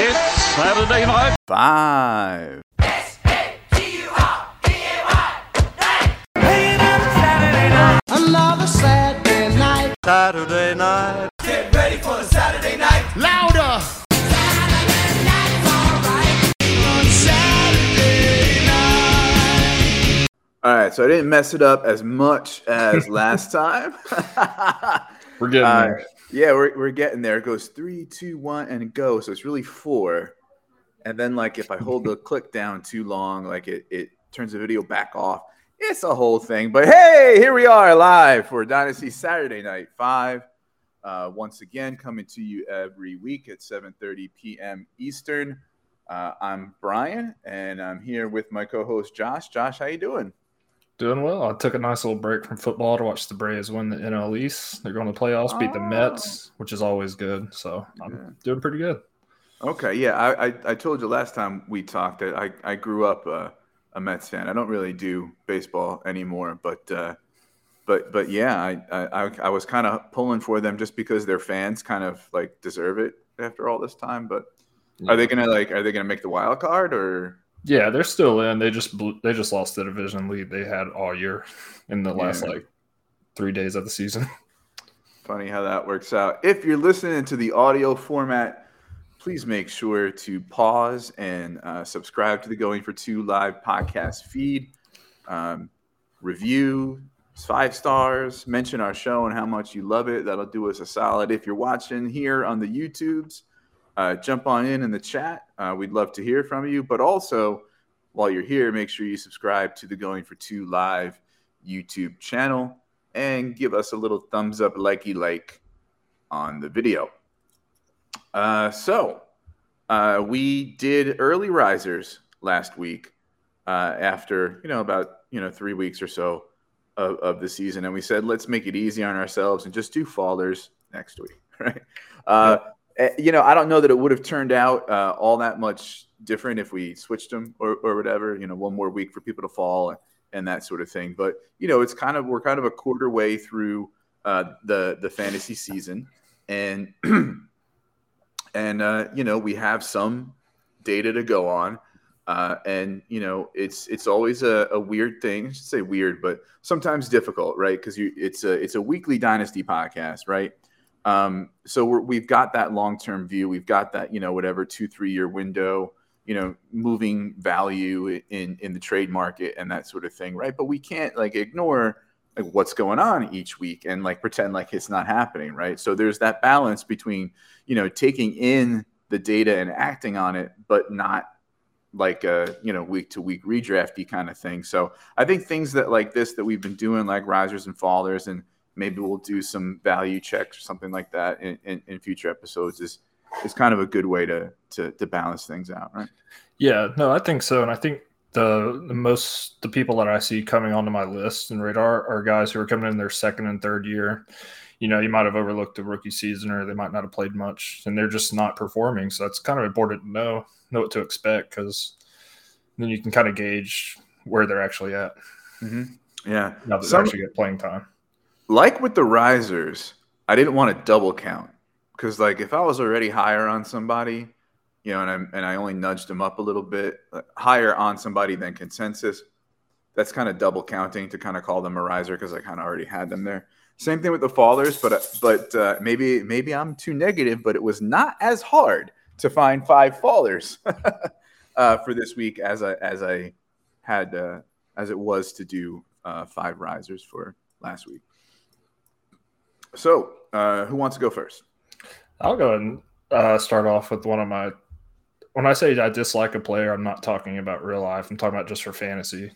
It's Saturday night. Five. Another Saturday night. Saturday night. Get ready for the Saturday night. Louder. All right, so I didn't mess it up as much as last time. We're getting Uh, there. Yeah, we're, we're getting there. It goes three, two, one, and go. So it's really four. And then, like, if I hold the click down too long, like it, it turns the video back off. It's a whole thing. But hey, here we are live for Dynasty Saturday Night Five. Uh, once again, coming to you every week at 7:30 p.m. Eastern. Uh, I'm Brian, and I'm here with my co-host Josh. Josh, how you doing? Doing well. I took a nice little break from football to watch the Braves win the NL East. They're going to playoffs, beat the Oh. Mets, which is always good. So I'm Yeah. doing pretty good. Okay, yeah, I, I, I told you last time we talked that I, I grew up uh, a Mets fan. I don't really do baseball anymore, but uh, but but yeah, I I, I- I was kind of pulling for them just because their fans kind of like deserve it after all this time. But are they gonna like are they gonna make the wild card or Yeah, they're still in. They just blew, they just lost the division lead they had all year in the last Yeah. like three days of the season. Funny how that works out. If you're listening to the audio format, please make sure to pause and uh, subscribe to the Going for Two live podcast feed. Um, review five stars, mention our show and how much you love it. That'll do us a solid. If you're watching here on the YouTubes, uh, jump on in in the chat. Uh, we'd love to hear from you. But also, while you're here, make sure you subscribe to the Going for Two live YouTube channel and give us a little thumbs up, likey like on the video. Uh, so, uh, we did early risers last week uh, after, you know, about, you know, three weeks or so of, of the season. And we said, let's make it easy on ourselves and just do fallers next week, right? Uh, You know, I don't know that it would have turned out uh, all that much different if we switched them or, or whatever, you know, one more week for people to fall and that sort of thing. But you know, it's kind of we're kind of a quarter way through uh, the the fantasy season, and and uh, you know we have some data to go on, uh, and you know it's it's always a, a weird thing. I should say weird, but sometimes difficult, right? Because you it's a it's a weekly dynasty podcast, right? Um, so we're, we've got that long term view. We've got that you know whatever two three year window you know moving value in in the trade market and that sort of thing right? But we can't like ignore like what's going on each week and like pretend like it's not happening right? So there's that balance between you know taking in the data and acting on it but not like a you know week to week redrafty kind of thing. So i think things that like this that we've been doing like risers and fallers and maybe we'll do some value checks or something like that in, in, in future episodes is is kind of a good way to to, to balance things out right Yeah, no, I think so, and I think the, the most the people that I see coming onto my list and radar are guys who are coming in their second and third year. You know, you might have overlooked the rookie season, or they might not have played much, and they're just not performing. So that's kind of important to know know what to expect because then you can kind of gauge where they're actually at mm-hmm. yeah now that Some- they actually get playing time. Like with the risers, I didn't want to double count because like if I was already higher on somebody, you know, and I and I only nudged them up a little bit uh, higher on somebody than consensus, that's kind of double counting to kind of call them a riser because I kind of already had them there. Same thing with the fallers, but uh, but uh, maybe maybe I'm too negative, but it was not as hard to find five fallers uh, for this week as I as I had uh, as it was to do uh, five risers for last week. So, uh, who wants to go first? I'll go ahead and uh, start off with one of my. When I say I dislike a player, I'm not talking about real life. I'm talking about just for fantasy.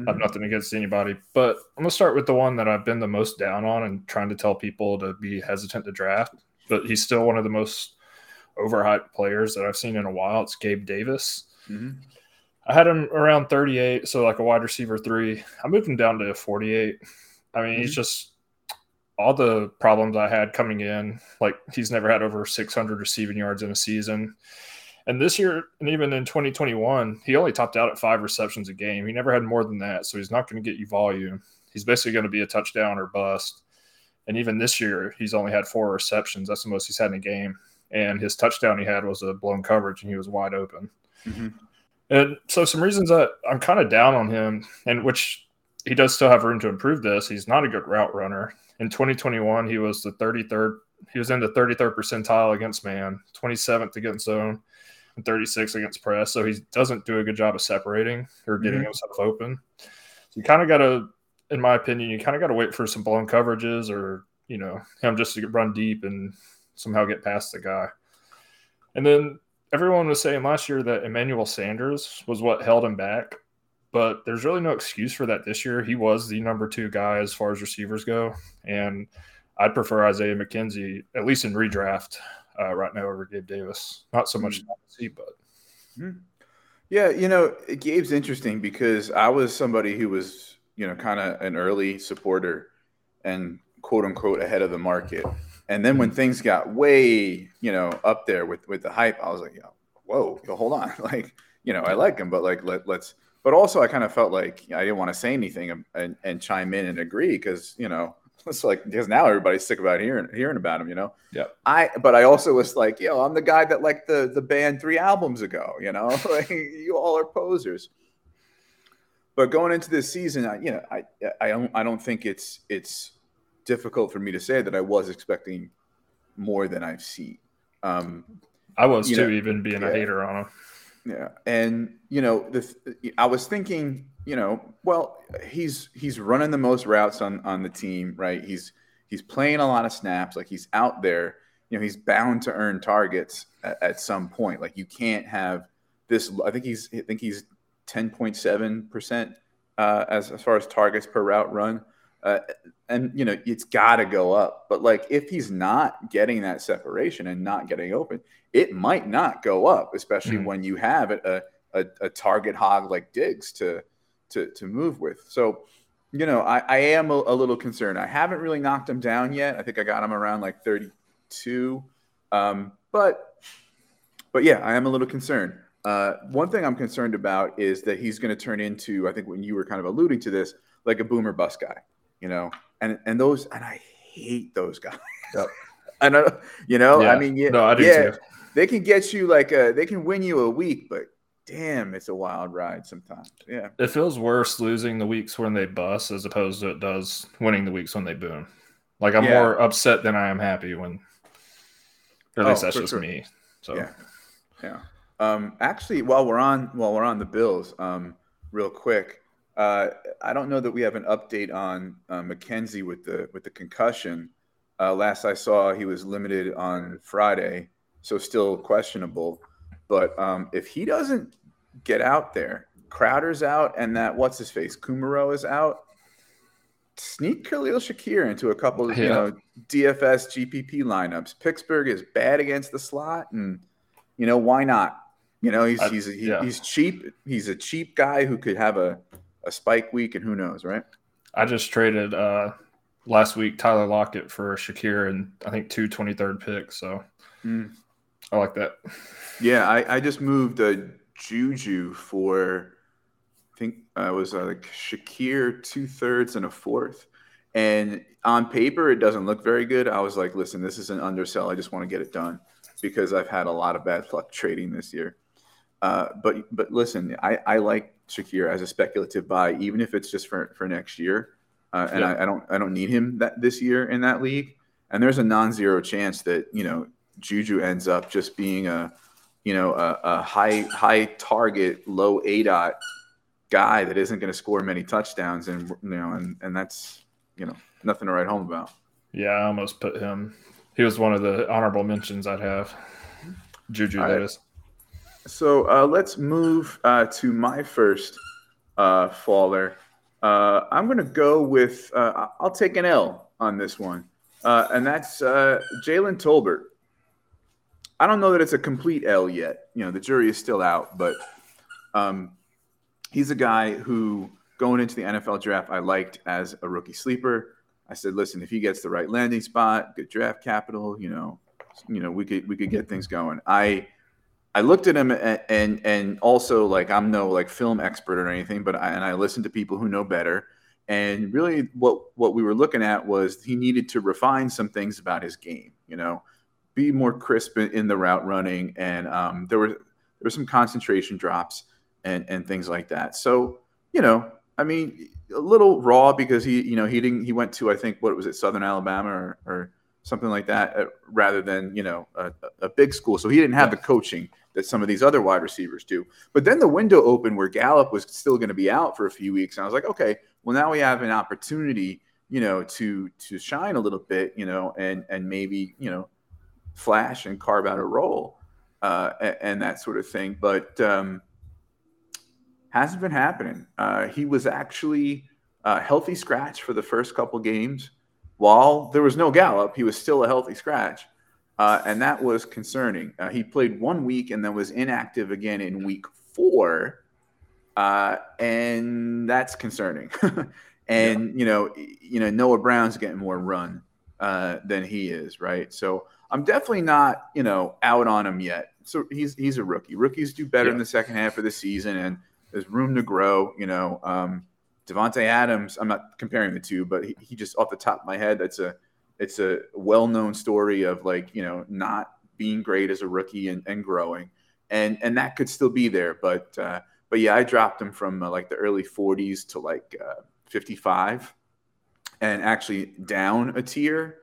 I have nothing against anybody, but I'm gonna start with the one that I've been the most down on and trying to tell people to be hesitant to draft. But he's still one of the most overhyped players that I've seen in a while. It's Gabe Davis. Mhm. I had him around 38, so like a wide receiver three. I moved him down to 48. I mean, he's just all the problems I had coming in. Like he's never had over 600 receiving yards in a season. And this year, and even in 2021, he only topped out at five receptions a game. He never had more than that. So he's not going to get you volume. He's basically going to be a touchdown or bust. And even this year, he's only had four receptions. That's the most he's had in a game. and his touchdown he had was a blown coverage, and he was wide open. Mhm. And so, some reasons that I'm kind of down on him, and which he does still have room to improve this. He's not a good route runner. In 2021, he was the 33rd. He was in the 33rd percentile against man, 27th against zone, and 36 against press. So he doesn't do a good job of separating or getting Mhm. himself open. So you kind of got to, in my opinion, you kind of got to wait for some blown coverages or you know him just to run deep and somehow get past the guy. And then everyone was saying last year that Emmanuel Sanders was what held him back, but there's really no excuse for that this year. He was the number two guy as far as receivers go, and I'd prefer Isaiah McKenzie at least in redraft uh, right now over Gabe Davis. Not so much hmm. see, but hmm. Yeah, you know, Gabe's interesting because I was somebody who was, you know, kind of an early supporter and quote unquote ahead of the market. And then when hmm. things got way, you know, up there with with the hype, I was like, whoa, hold on. Like, you know, I like him, but like let, let's but also I kind of felt like I didn't want to say anything and, and chime in and agree because, you know, it's like because now everybody's sick about hearing hearing about him, you know. Yeah. I but I also was like, yo, I'm the guy that liked the the band three albums ago, you know. like you all are posers. But going into this season, I, you know, I I don't I don't think it's it's difficult for me to say that I was expecting more than I've seen. Um, I was too, know, even being yeah. a hater on him. Yeah, and you know, the th- I was thinking, you know, well, he's he's running the most routes on on the team, right? He's he's playing a lot of snaps, like he's out there. You know, he's bound to earn targets at, at some point. Like you can't have this. I think he's I think he's ten point seven percent uh, as as far as targets per route run. Uh, and you know it's got to go up. But like if he's not getting that separation and not getting open, it might not go up, especially Mhm. when you have a, a, a target hog like Diggs to to to move with. So you know I, I am a, a little concerned. I haven't really knocked him down yet. I think I got him around like 32. Um, but but yeah, I am a little concerned. Uh, one thing I'm concerned about is that he's going to turn into, I think when you were kind of alluding to this, like a boomer bust guy, you know, and and those, and I hate those guys. Yep. I know, you know, I mean, yeah, No, I do yeah, too. they can get you like a, they can win you a week, but damn, it's a wild ride sometimes. Yeah, It feels worse losing the weeks when they bust as opposed to it does winning the weeks when they boom. Like I'm Yeah. more upset than I am happy when. Or at Oh, least that's just sure. me. So Yeah. Yeah. Um, actually, while we're on while we're on the Bills, um, real quick, uh, I don't know that we have an update on uh, McKenzie with the with the concussion. Uh, last I saw, he was limited on Friday, so still questionable. But um, if he doesn't get out there, Crowder's out, and that what's his face, Kumerow is out. Sneak Khalil Shakir into a couple of you know DFS GPP lineups. Pittsburgh is bad against the slot, and you know why not? You know he's I- he's he, yeah. he's cheap. He's a cheap guy who could have a a spike week, and who knows, right? I just traded uh last week Tyler Lockett for Shakir and I think two 23rd picks. So Mm. I like that. Yeah, I, I just moved a Juju for I think uh, it was uh, like Shakir two thirds and a fourth. And on paper, it doesn't look very good. I was like, listen, this is an undersell. I just want to get it done because I've had a lot of bad luck trading this year. Uh, but but listen, I, I like Shakir as a speculative buy, even if it's just for, for next year. Uh, and Yeah. I, I don't I don't need him that this year in that league. And there's a non-zero chance that you know Juju ends up just being a you know a, a high high target, low aDOT guy that isn't going to score many touchdowns, and you know and and that's you know nothing to write home about. Yeah, I almost put him. He was one of the honorable mentions I'd have. Juju, right. is. So uh, let's move uh, to my first uh, faller. Uh, I'm going to go with, uh, I'll take an L on this one, uh, and that's Jalen Tolbert. I don't know that it's a complete L yet. You know, the jury is still out, but um, he's a guy who, going into the NFL draft, I liked as a rookie sleeper. I said, listen, if he gets the right landing spot, good draft capital, you know, you know, we could we could get things going. I I looked at him and, and and also like I'm no like film expert or anything, but I, and I listened to people who know better. And really, what what we were looking at was he needed to refine some things about his game. You know, be more crisp in, the route running, and um, there were there were some concentration drops and and things like that. So you know, I mean, a little raw because he you know he didn't he went to I think what was it Southern Alabama or, or something like that uh, rather than you know a, a, big school. So he didn't have the coaching that some of these other wide receivers do. But then the window opened where Gallup was still going to be out for a few weeks, and I was like, okay, well now we have an opportunity, you know, to to shine a little bit, you know, and and maybe you know flash and carve out a role uh, and, and, that sort of thing. But um, hasn't been happening. Uh, he was actually a healthy scratch for the first couple games. While there was no Gallup, he was still a healthy scratch. Uh, and that was concerning. Uh, he played one week and then was inactive again in week four. Uh, and that's concerning. and, yeah. you know, you know, Noah Brown's getting more run uh, than he is, right? So I'm definitely not, you know, out on him yet. So he's he's a rookie. Rookies do better yeah. in the second half of the season, and there's room to grow. You know, um, Davante Adams. I'm not comparing the two, but he, he just off the top of my head, that's a it's a well-known story of like you know not being great as a rookie and, and growing, and and that could still be there. But uh, but yeah, I dropped him from uh, like the early 40s to like uh, 55, and actually down a tier.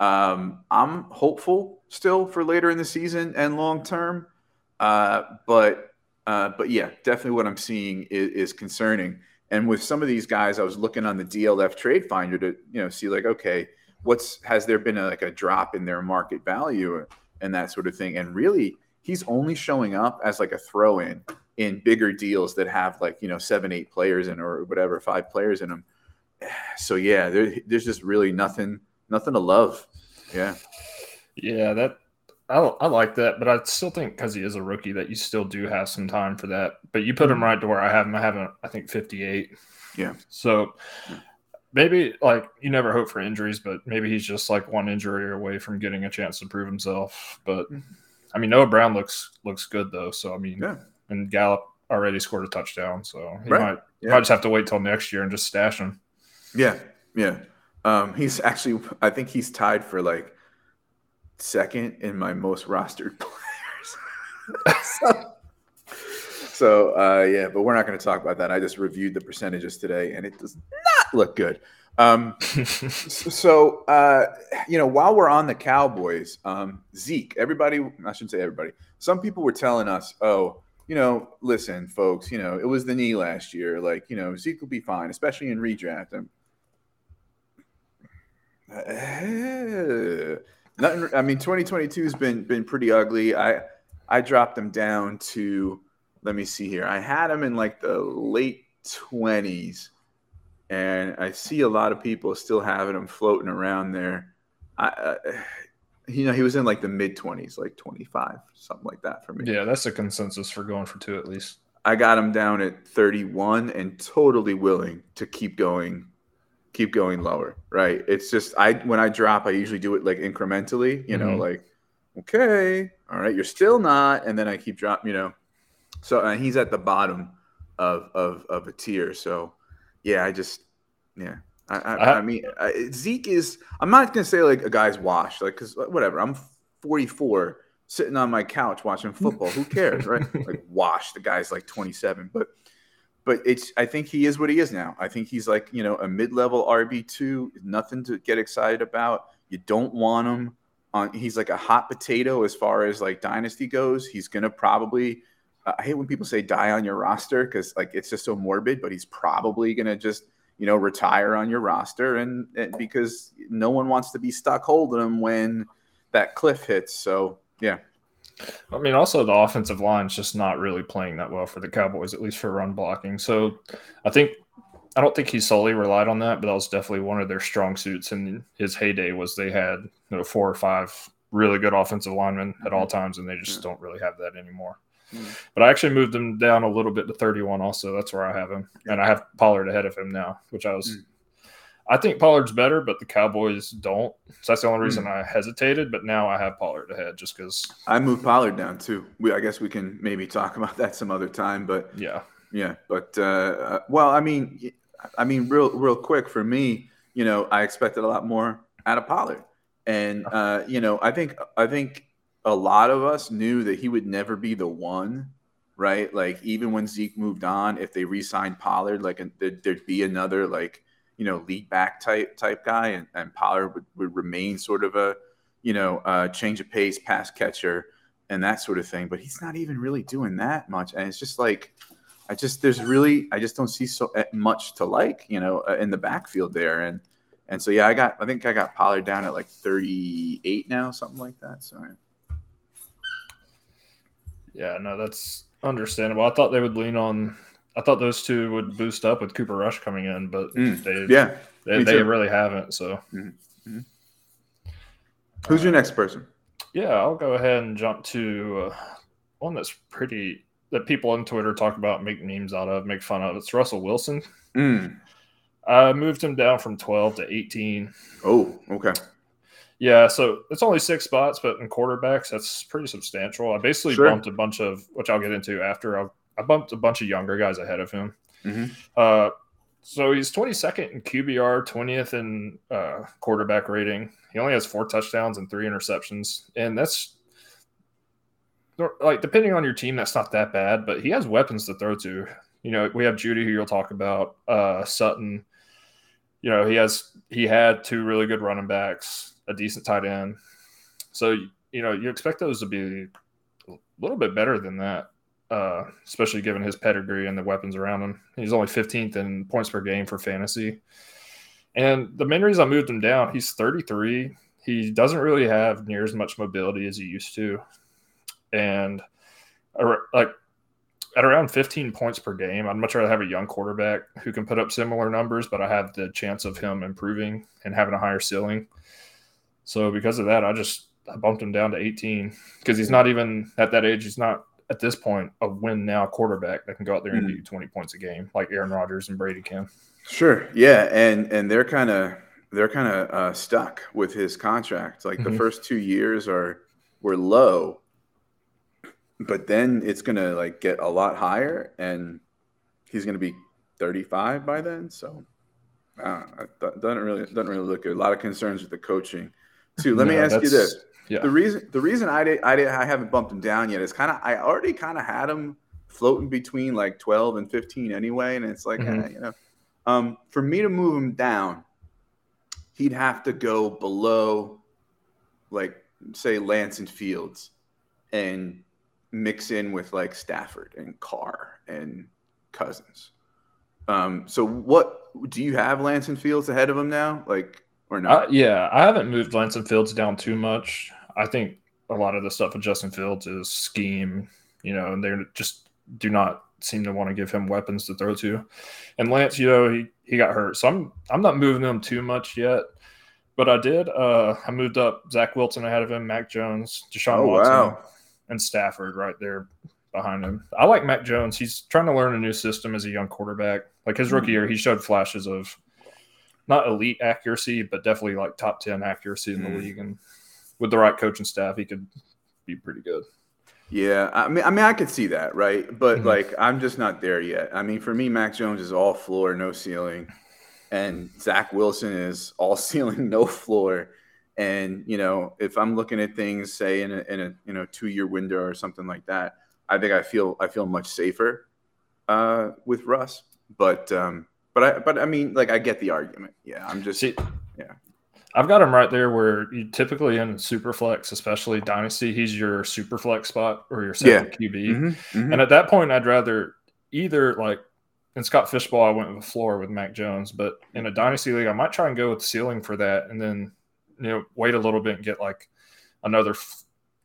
Um, I'm hopeful still for later in the season and long term, uh, but uh, but yeah, definitely what I'm seeing is, is, concerning. And with some of these guys, I was looking on the DLF Trade Finder to you know see like okay, what's has there been a, like a drop in their market value and that sort of thing. And really, he's only showing up as like a throw in in bigger deals that have like you know seven, eight players in or whatever, five players in them. So yeah, there, there's just really nothing nothing to love. Yeah. Yeah, that I, I like that, but I still think because he is a rookie that you still do have some time for that. But you put him mm-hmm. right to where I have him. I have him, I think, 58. Yeah. So maybe like you never hope for injuries, but maybe he's just like one injury away from getting a chance to prove himself. But mm-hmm. I mean, Noah Brown looks looks good though. So I mean, yeah. and Gallup already scored a touchdown, so he right. might yeah. might just have to wait till next year and just stash him. Yeah, yeah. Um, he's actually, I think he's tied for like second in my most rostered players. so, so uh, yeah, but we're not going to talk about that. I just reviewed the percentages today, and it does not look good. Um, so uh, you know, while we're on the Cowboys, um, Zeke, everybody, I shouldn't say everybody. Some people were telling us, oh, you know, listen, folks, you know, it was the knee last year. Like, you know, Zeke will be fine, especially in redraft. And, uh, Nothing. I mean, 2022 has been been pretty ugly. I I dropped them down to let me see here. I had them in like the late 20s, and I see a lot of people still having them floating around there. I, uh, you know, he was in like the mid 20s, like 25, something like that for me. Yeah, that's a consensus for going for two at least. I got him down at 31 and totally willing to keep going keep going lower, right? It's just I when I drop, I usually do it like incrementally, you know, mm-hmm. like okay, all right, you're still not, and then I keep dropping, you know. So and he's at the bottom of of of a tier. So yeah, I just yeah. I, I, I mean, I, Zeke is. I'm not gonna say like a guy's washed, like because whatever. I'm 44, sitting on my couch watching football. Who cares, right? like washed. The guy's like 27, but but it's I think he is what he is now. I think he's like, you know, a mid-level RB2, nothing to get excited about. You don't want him on he's like a hot potato as far as like dynasty goes. He's to probably uh, I hate when people say die on your roster cuz like it's just so morbid, but he's probably to just, you know, retire on your roster and, and because no one wants to be stuck holding him when that cliff hits. So, yeah. I mean, also the offensive line is just not really playing that well for the Cowboys, at least for run blocking. So I think I don't think he solely relied on that, but that was definitely one of their strong suits in his heyday. Was they had you know four or five really good offensive linemen at all mm-hmm. times, and they just yeah. don't really have that anymore. Mm-hmm. But I actually moved him down a little bit to 31. Also, that's where I have him, and I have Pollard ahead of him now, which I was mm. I think Pollard's better, but the Cowboys don't. So that's the only reason mm. I hesitated. But now I have Pollard ahead just because I moved Pollard down too. We, I guess we can maybe talk about that some other time. But yeah, yeah. But uh, uh, well, I mean, I mean, real real quick for me, you know, I expected a lot more out of Pollard, and uh, you know, I think I think a lot of us knew that he would never be the one, right? Like even when Zeke moved on, if they re-signed Pollard, like there'd, there'd be another like you know lead back type type guy, and, and Pollard would, would remain sort of a you know uh, change of pace pass catcher and that sort of thing. But he's not even really doing that much, and it's just like. I just there's really I just don't see so eh, much to like you know uh, in the backfield there and and so yeah I got I think I got Pollard down at like 38 now something like that so Yeah, no, that's understandable. I thought they would lean on. I thought those two would boost up with Cooper Rush coming in, but Mm, they yeah they, they really haven't. So who's your next person yeah, I'll go ahead and jump to uh, one that's pretty that people on Twitter talk about, make memes out of, make fun of. It's Russell Wilson. Mm. I moved him down from 12 to 18. oh okay Yeah, so it's only six spots, but in quarterbacks, that's pretty substantial. I basically Sure. bumped a bunch of, which I'll get into after. I'll, I bumped a bunch of younger guys ahead of him. Mhm. Uh, so he's 22nd in QBR, 20th in uh, quarterback rating. He only has four touchdowns and three interceptions, and that's like depending on your team, that's not that bad. But he has weapons to throw to. You know, we have Jeudy, who you'll talk about, uh, Sutton. You know, he has he had two really good running backs, a decent tight end. So you know, you expect those to be a little bit better than that uh, especially given his pedigree and the weapons around him. He's only 15th in points per game for fantasy. And the main reason I moved him down, he's 33. He doesn't really have near as much mobility as he used to. And like at around 15 points per game, I'd much rather have a young quarterback who can put up similar numbers, but I have the chance of him improving and having a higher ceiling. So because of that, I just I bumped him down to 18 because he's not even at that age. He's not at this point a win now quarterback that can go out there and Mhm. do 20 points a game like Aaron Rodgers and Brady can. Sure. Yeah, and and they're kind of they're kind of uh, stuck with his contract. Like the Mhm. first two years are were low, but then it's gonna like get a lot higher, and he's gonna be thirty five by then. So uh, doesn't really doesn't really look good. A lot of concerns with the coaching too. Let me ask you this: Yeah. the reason the reason I did I did I haven't bumped him down yet is kind of I already kind of had him floating between like 12 and 15 anyway and it's like Mhm. eh, you know um, for me to move him down he'd have to go below like say Lance and Fields and mix in with like Stafford and Carr and Cousins um, so what do you have Lance and Fields ahead of him now like or not? Uh, yeah, I haven't moved Lance and Fields down too much. I think a lot of the stuff with Justin Fields is scheme, you know, and they just do not seem to want to give him weapons to throw to. And Lance, you know, he, he got hurt. So I'm I'm not moving him too much yet. But I did. Uh, I moved up Zach Wilson ahead of him, Mac Jones, Deshaun Oh, Watson, wow. and Stafford right there behind him. I like Mac Jones. He's trying to learn a new system as a young quarterback. Like his rookie year, he showed flashes of not elite accuracy, but definitely like top 10 accuracy in the Mm. league. And with the right coaching staff, he could be pretty good. Yeah, I mean, I mean, I could see that, right? But Mhm. like, I'm just not there yet. I mean, for me, Mac Jones is all floor, no ceiling, and Zach Wilson is all ceiling, no floor. And you know, if I'm looking at things, say in a, in a you know two year window or something like that, I think I feel I feel much safer uh, with Russ. But um, but I but I mean, like, I get the argument. Yeah, I'm just See, yeah. I've got him right there where you typically in super flex, especially dynasty, he's your super flex spot or your second QB. Mhm, mhm. And at that point, I'd rather either like in Scott Fish Bowl, I went with a floor with Mac Jones, but in a dynasty league, I might try and go with ceiling for that, and then you know wait a little bit and get like another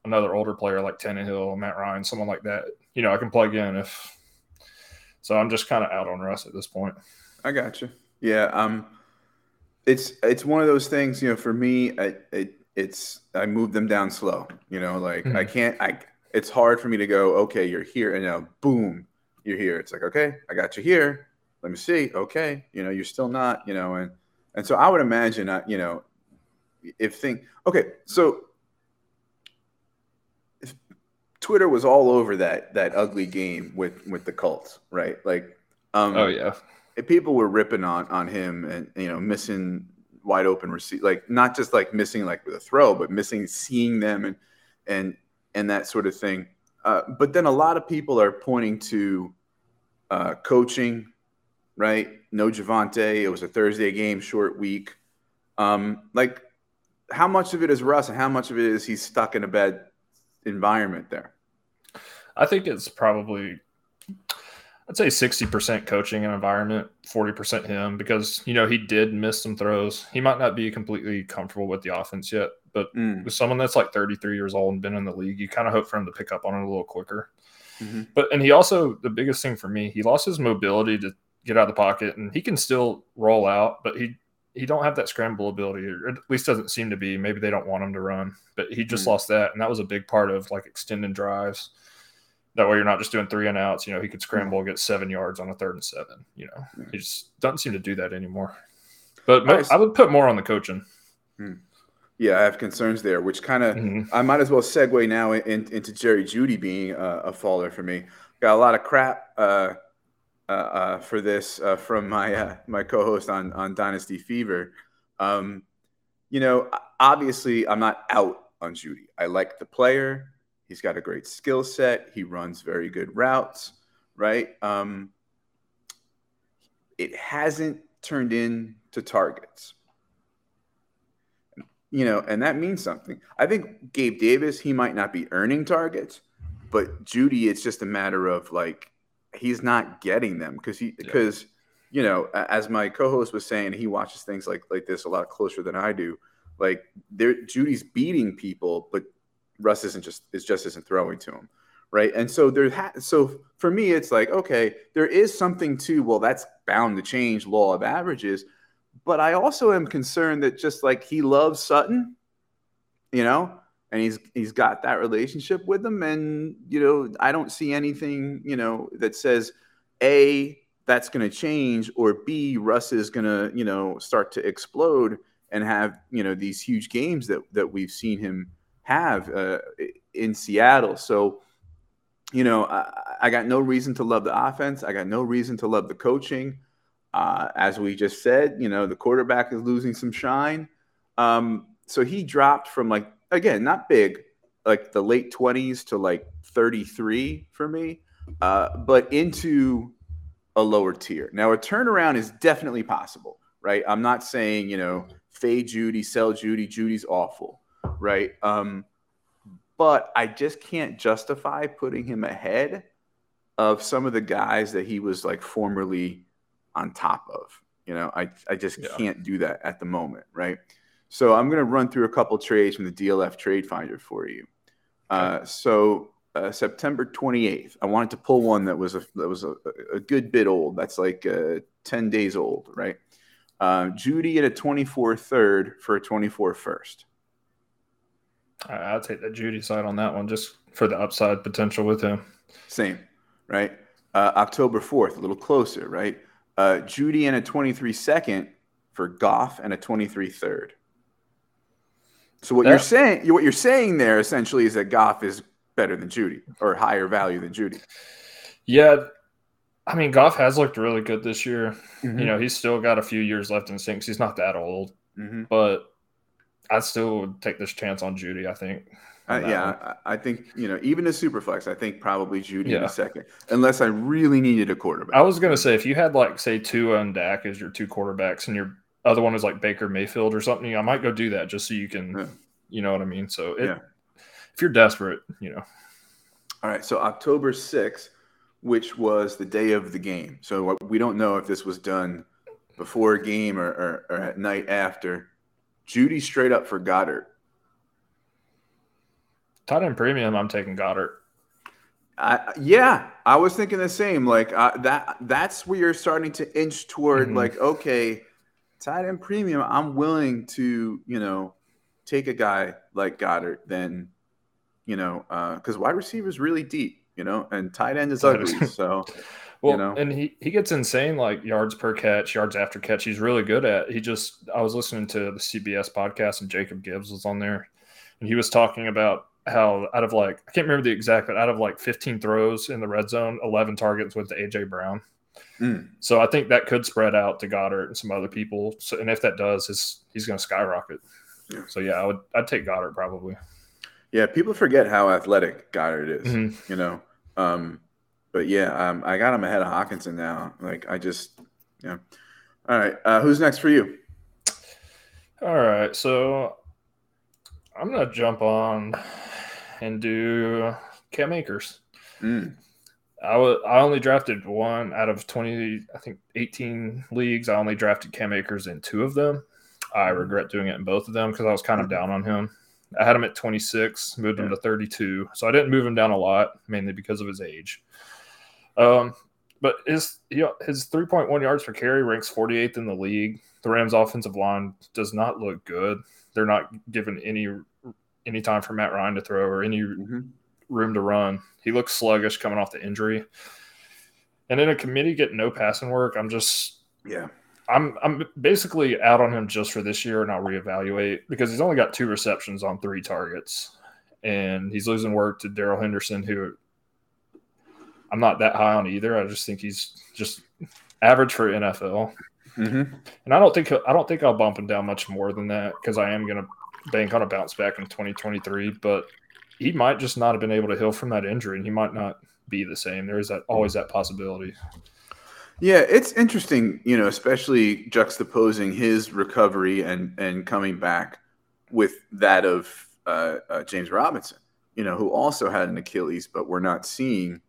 another older player like Tannehill, Matt Ryan, someone like that. You know, I can plug in if. So I'm just kind of out on Russ at this point. I got you. Yeah, um, it's it's one of those things. You know, for me, I, it it's I move them down slow. You know, like I Mhm. can't. I it's hard for me to go. Okay, you're here, and now boom, you're here. It's like okay, I got you here. Let me see. Okay, you know, you're still not. You know, and and so I would imagine. Uh, you know, if thing. Okay, so. if Twitter was all over that that ugly game with with the Colts, right? Like, um, Oh yeah, people were ripping on on him and you know missing wide open receive, like not just like missing like with a throw, but missing seeing them and and and that sort of thing. Uh, but then a lot of people are pointing to uh, coaching, right? No Javonte. It was a Thursday game, short week. Um, like, how much of it is Russ, and how much of it is he's stuck in a bad environment there? I think it's probably I'd say 60% coaching and environment, 40% him because, you know, he did miss some throws. He might not be completely comfortable with the offense yet, but mm. with someone that's like 33 years old and been in the league, you kind of hope for him to pick up on it a little quicker. Mm-hmm. But, and he also, the biggest thing for me, he lost his mobility to get out of the pocket and he can still roll out, but he, he don't have that scramble ability, or at least doesn't seem to be. Maybe they don't want him to run, but he just mm. lost that. And that was a big part of like extending drives that way, you're not just doing three and outs. You know, he could scramble, get seven yards on a third and seven. You know, he just doesn't seem to do that anymore. But. I would put more on the coaching. Hmm. Yeah, I have concerns there, which kind of mm-hmm. I might as well segue now in, into Jerry Jeudy being a, a, faller for me. Got a lot of crap uh, uh, uh, for this uh, from my uh, my co-host on on Dynasty Fever. Um, you know, obviously, I'm not out on Jeudy. I like the player. He's got a great skill set. He runs very good routes, right? Um, it hasn't turned into targets. You know, and that means something. I think Gabe Davis, he might not be earning targets, but Jeudy, it's just a matter of like he's not getting them because he because yeah. you know, as my co-host was saying, he watches things like like this a lot closer than I do. Like there Jeudy's beating people, but Russ isn't just is just isn't throwing to him, right? And so there, ha- so for me, it's like okay, there is something to well, that's bound to change law of averages, but I also am concerned that just like he loves Sutton, you know, and he's he's got that relationship with him, and you know, I don't see anything you know that says a that's going to change or b Russ is going to you know start to explode and have you know these huge games that that we've seen him have uh, in Seattle. So, you know, I, I, got no reason to love the offense. I got no reason to love the coaching. Uh, as we just said, you know, the quarterback is losing some shine. Um, so he dropped from like, again, not big, like the late 20s to like 33 for me, uh, but into a lower tier. Now, a turnaround is definitely possible, right? I'm not saying, you know, fade Jeudy, sell Jeudy, Jeudy's awful right? Um, but I just can't justify putting him ahead of some of the guys that he was like formerly on top of. You know, I, I just yeah. can't do that at the moment, right? So I'm going to run through a couple trades from the DLF Trade Finder for you. Uh, so uh, September 28th, I wanted to pull one that was a that was a, a good bit old. That's like uh, 10 days old, right? Uh, Jeudy at a 24 third for a 24 first. I'll take the Jeudy side on that one just for the upside potential with him. Same, right? Uh, October 4th, a little closer, right? Uh, Jeudy and a 23 second for Goff and a 23 third. So what that, you're saying, what you're saying there essentially is that Goff is better than Jeudy or higher value than Jeudy. Yeah, I mean Goff has looked really good this year. Mm-hmm. You know, he's still got a few years left in sinks. He's not that old, mm-hmm. but I still would take this chance on Jeudy. I think. Uh, yeah, I think you know even a super flex. I think probably Jeudy yeah. in a second, unless I really needed a quarterback. I was gonna say if you had like say Tua and Dak as your two quarterbacks, and your other one is like Baker Mayfield or something, I might go do that just so you can, yeah. you know what I mean. So it, yeah. if you're desperate, you know. All right, so October sixth, which was the day of the game. So we don't know if this was done before a game or, or, or at night after. Jeudy straight up for Goedert. Tight end premium, I'm taking Goedert. I, yeah, I was thinking the same. Like uh, that, that's where you're starting to inch toward. Mm-hmm. Like, okay, tight end premium. I'm willing to, you know, take a guy like Goedert. Then, you know, because uh, wide receiver is really deep, you know, and tight end is ugly. so well, you know? and he, he gets insane like yards per catch, yards after catch. He's really good at. He just I was listening to the CBS podcast and Jacob Gibbs was on there, and he was talking about how out of like I can't remember the exact, but out of like 15 throws in the red zone, 11 targets went to AJ Brown. Mm. So I think that could spread out to Goedert and some other people. So, and if that does, his, he's going to skyrocket. Yeah. So yeah, I would I'd take Goedert probably. Yeah, people forget how athletic Goedert is. Mhm. You know, um, but yeah, um, I got him ahead of Hockenson now. Like I just, yeah. All right, uh, who's next for you? All right, so I'm gonna jump on and do Cam Akers. Mm. I only drafted one out of 20, I think 18 leagues. I only drafted Cam Akers in two of them. I regret doing it in both of them because I was kind of down on him. I had him at 26, moved him to 32. So I didn't move him down a lot, mainly because of his age. Um, but his his 3.1 yards per carry ranks 48th in the league. The Rams' offensive line does not look good. They're not given any any time for Matt Ryan to throw or any Mhm. room to run. He looks sluggish coming off the injury. And in a committee getting no passing work, I'm just Yeah. I'm I'm basically out on him just for this year and I'll reevaluate because he's only got two receptions on three targets. And he's losing work to Darrell Henderson, who I'm not that high on either. I just think he's just average for NFL. hmm And I don't think I don't think I'll bump him down much more than that because I am going to bank on a bounce back in 2023. But he might just not have been able to heal from that injury, and he might not be the same. There is that always that possibility. Yeah, it's interesting, you know, especially juxtaposing his recovery and and coming back with that of uh, uh, James Robinson, you know, who also had an Achilles, but we're not seeing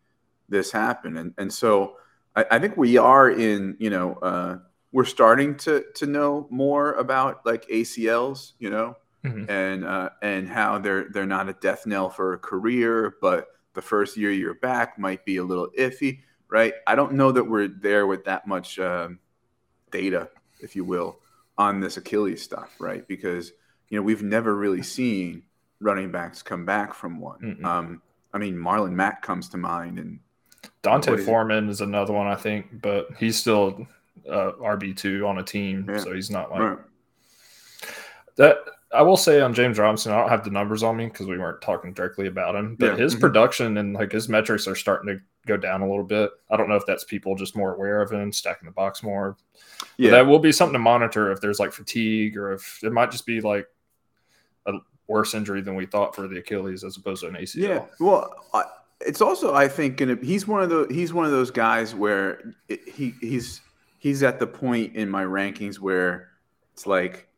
this happen, and and so I, I think we are in, you know, uh, we're starting to to know more about like ACLs, you know, Mhm. and uh, and how they're they're not a death knell for a career, but the first year you're back might be a little iffy, right? I don't know that we're there with that much um, data, if you will, on this Achilles stuff, right? Because you know we've never really seen running backs come back from one. Mm-mm. Um, I mean, Marlon Mack comes to mind, and D'Onta What is it? Foreman is another one, I think, but he's still uh, RB two on a team, Yeah. so he's not like Right. that. I will say on James Robinson, I don't have the numbers on me because we weren't talking directly about him, but Yeah. his Mhm. production and like his metrics are starting to go down a little bit. I don't know if that's people just more aware of him, stacking the box more. But yeah, that will be something to monitor if there's like fatigue or if it might just be like a worse injury than we thought for the Achilles as opposed to an ACL. Yeah, well, I, it's also I think gonna, he's one of the he's one of those guys where it, he he's he's at the point in my rankings where it's like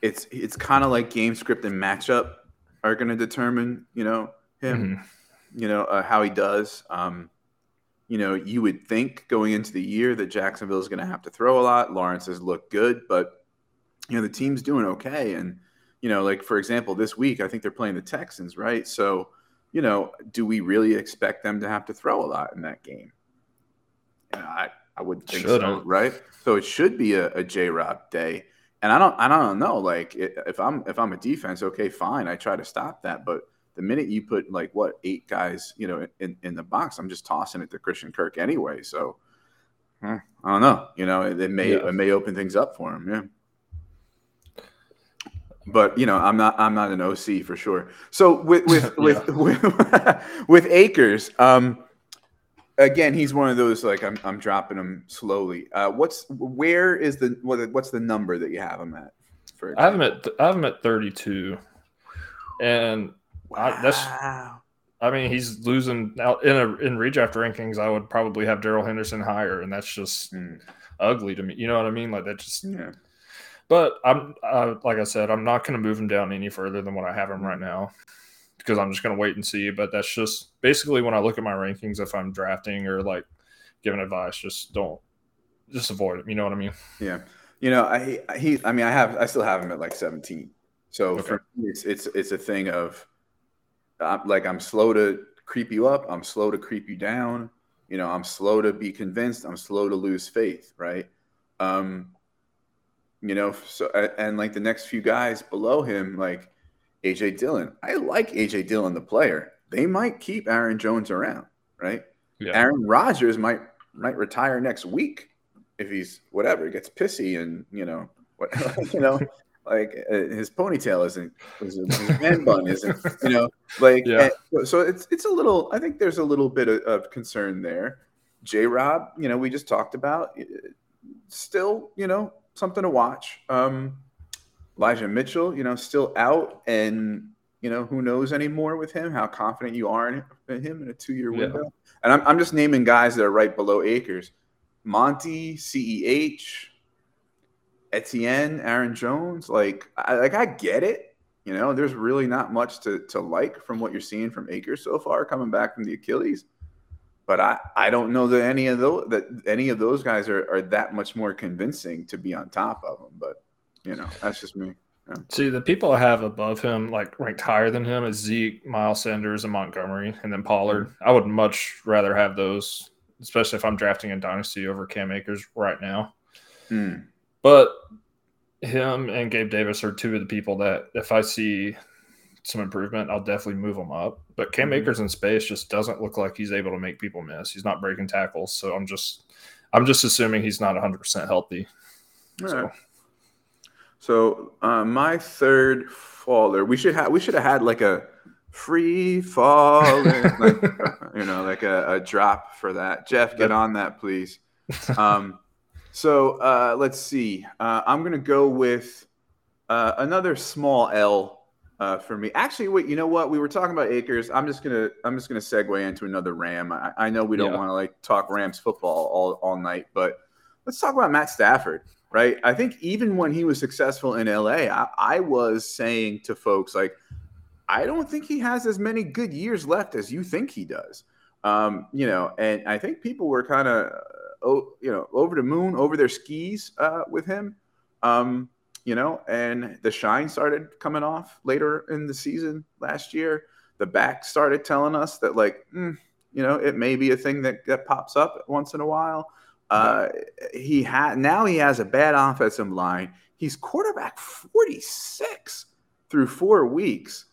it's it's kind of like game script and matchup are going to determine you know him Mhm. you know uh, how he does. Um, you know, you would think going into the year that Jacksonville is going to have to throw a lot. Lawrence has looked good, but you know the team's doing okay, and you know, like for example, this week I think they're playing the Texans, right? So, you know, do we really expect them to have to throw a lot in that game? Yeah, I I would think so, Shouldn't. right? So it should be a, a J Rob day, and I don't I don't know. Like if I'm if I'm a defense, okay, fine, I try to stop that, but the minute you put like what eight guys, you know, in, in the box, I'm just tossing it to Christian Kirk anyway. So hmm, I don't know. You know, it, it may Yeah. it may open things up for him. Yeah. But you know, I'm not I'm not an OC for sure. So with with with with, with Akers, um, again, he's one of those like I'm I'm dropping him slowly. Uh, what's where is the what, what's the number that you have him at? For I have him at I have him at 32, and I- that's- I mean he's losing out in a in redraft rankings. I would probably have Darrell Henderson higher, and that's just Mm, ugly to me. You know what I mean? Like that just. yeah. But I'm uh, like I said, I'm not going to move him down any further than what I have him right now because I'm just going to wait and see. But that's just basically when I look at my rankings, if I'm drafting or like giving advice, just don't just avoid it. You know what I mean? Yeah, you know, I he. I mean, I have. I still have him at like 17. So Okay. for me, it's it's it's a thing of, uh, like I'm slow to creep you up. I'm slow to creep you down. You know, I'm slow to be convinced. I'm slow to lose faith. Right. Um. You know, so and like the next few guys below him, like AJ Dillon. I like AJ Dillon, the player. They might keep Aaron Jones around. Right. Yeah. Aaron Rodgers might might retire next week if he's whatever gets pissy and you know what you know like uh, his ponytail isn't his, his man bun isn't you know like Yeah. and so- it's it's a little I think there's a little bit of, of concern there J Rob, you know, we just talked about, still, you know, something to watch. Um, Elijah Mitchell, you know, still out, and you know, who knows anymore with him? How confident you are in, him in a two-year window? Yeah. And I'm, I'm just naming guys that are right below Akers, Monty, CEH, Etienne, Aaron Jones. Like, I, like I get it. You know, there's really not much to to like from what you're seeing from Akers so far, coming back from the Achilles. But I, I don't know that any of those that any of those guys are, are that much more convincing to be on top of them. But you know, that's just me. Yeah. See, the people I have above him, like ranked higher than him, is Zeke, Miles Sanders, and Montgomery, and then Pollard. Mm-hmm. I would much rather have those, especially if I'm drafting a dynasty over Cam Akers right now. Mm. But him and Gabe Davis are two of the people that, if I see some improvement, I'll definitely move him up. But Cam mm-hmm. Akers in space just doesn't look like he's able to make people miss. He's not breaking tackles, so I'm just, I'm just assuming he's not 100 percent healthy. so. Right. So uh, my third faller, we should have we should have had like a free fall, like, you know, like a, a, drop for that. Jeff, get on that, please. Um, so uh, let's see. Uh, I'm gonna go with uh, another small L uh, for me. Actually, wait. You know what? We were talking about Akers. I'm just gonna I'm just gonna segue into another Ram. I, I know we don't yeah. want to like talk Rams football all all night, but let's talk about Matt Stafford right? I think even when he was successful in LA, I, I, was saying to folks like, I don't think he has as many good years left as you think he does. Um, you know, and I think people were kind of, oh, you know, over the moon, over their skis uh, with him. Um, you know, and the shine started coming off later in the season last year. The back started telling us that, like, mm, you know, it may be a thing that, that pops up once in a while. Uh, he had now he has a bad offensive line. He's quarterback 46 through four weeks.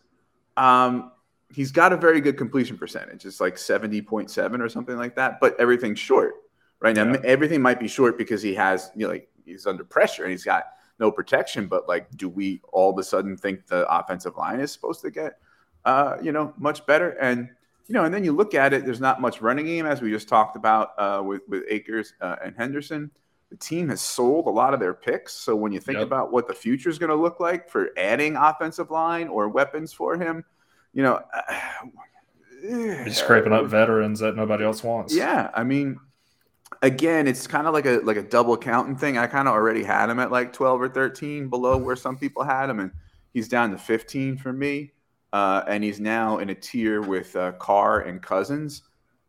Um, he's got a very good completion percentage. It's like 70.7 or something like that, but everything's short. Right now, yeah. everything might be short because he has, you know, like he's under pressure and he's got no protection. But like, do we all of a sudden think the offensive line is supposed to get, uh, you know, much better? And you know, and then you look at it, there's not much running game, as we just talked about uh, with, with Akers uh, and Henderson. The team has sold a lot of their picks. So when you think yep. about what the future is going to look like for adding offensive line or weapons for him, you know, uh, scraping up veterans that nobody else wants. Yeah. I mean, again, it's kind of like a like a double counting thing. I kind of already had him at like 12 or 13 below where some people had him, and he's down to 15 for me uh, and he's now in a tier with uh, Carr and Cousins.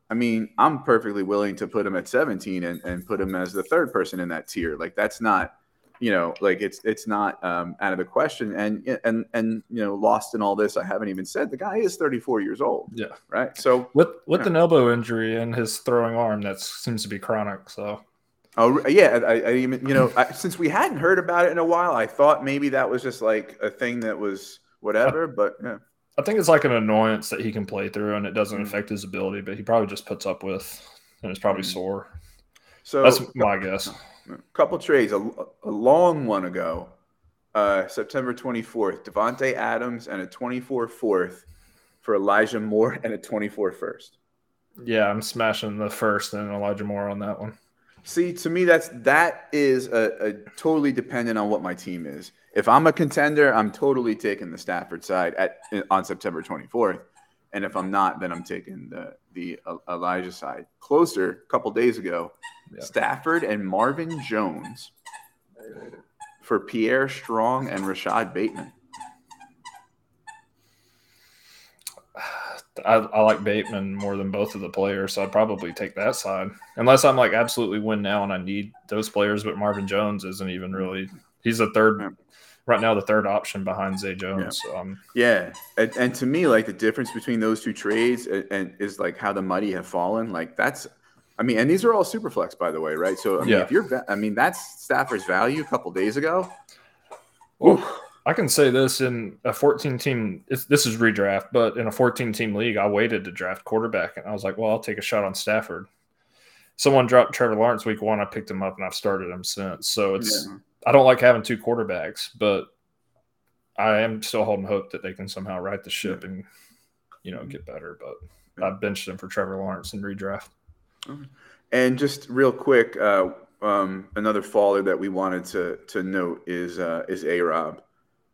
I mean, I'm perfectly willing to put him at 17 and, and put him as the third person in that tier. Like that's not, you know, like it's it's not um, out of the question. And and and you know, lost in all this, I haven't even said the guy is 34 years old. Yeah. Right. So with with an elbow injury and his throwing arm, that seems to be chronic. So. Oh yeah, I, I even you know I, since we hadn't heard about it in a while, I thought maybe that was just like a thing that was whatever. But yeah. I think it's like an annoyance that he can play through, and it doesn't mm-hmm. affect his ability. But he probably just puts up with, and it's probably mm-hmm. sore. So that's my guess. A couple trades, a, a long one ago, uh, September 24th, Davante Adams and a 24 fourth for Elijah Moore and a 24 first. Yeah, I'm smashing the first and Elijah Moore on that one. See, to me, that's that is a, a totally dependent on what my team is. If I'm a contender, I'm totally taking the Stafford side at on September 24th, and if I'm not, then I'm taking the the Elijah side. Closer, a couple days ago, yeah. Stafford and Marvin Jones for Pierre Strong and Rashod Bateman. I, I, like Bateman more than both of the players, so I'd probably take that side. Unless I'm like absolutely win now and I need those players, but Marvin Jones isn't even really. He's a third right now the third option behind Zay Jones. Yeah, so, um, yeah. And, and, to me, like the difference between those two trades and, and, is like how the mighty have fallen. Like that's, I mean, and these are all super flex, by the way, right? So I mean, yeah. if you're, I mean, that's Stafford's value a couple days ago. Well, I can say this in a 14 team. this is redraft, but in a 14 team league, I waited to draft quarterback, and I was like, well, I'll take a shot on Stafford. Someone dropped Trevor Lawrence week one. I picked him up, and I've started him since. So it's. Yeah I don't like having two quarterbacks, but I am still holding hope that they can somehow right the ship and you know get better. But I benched him for Trevor Lawrence in redraft. And just real quick, uh, um, another faller that we wanted to to note is uh, is A Rob.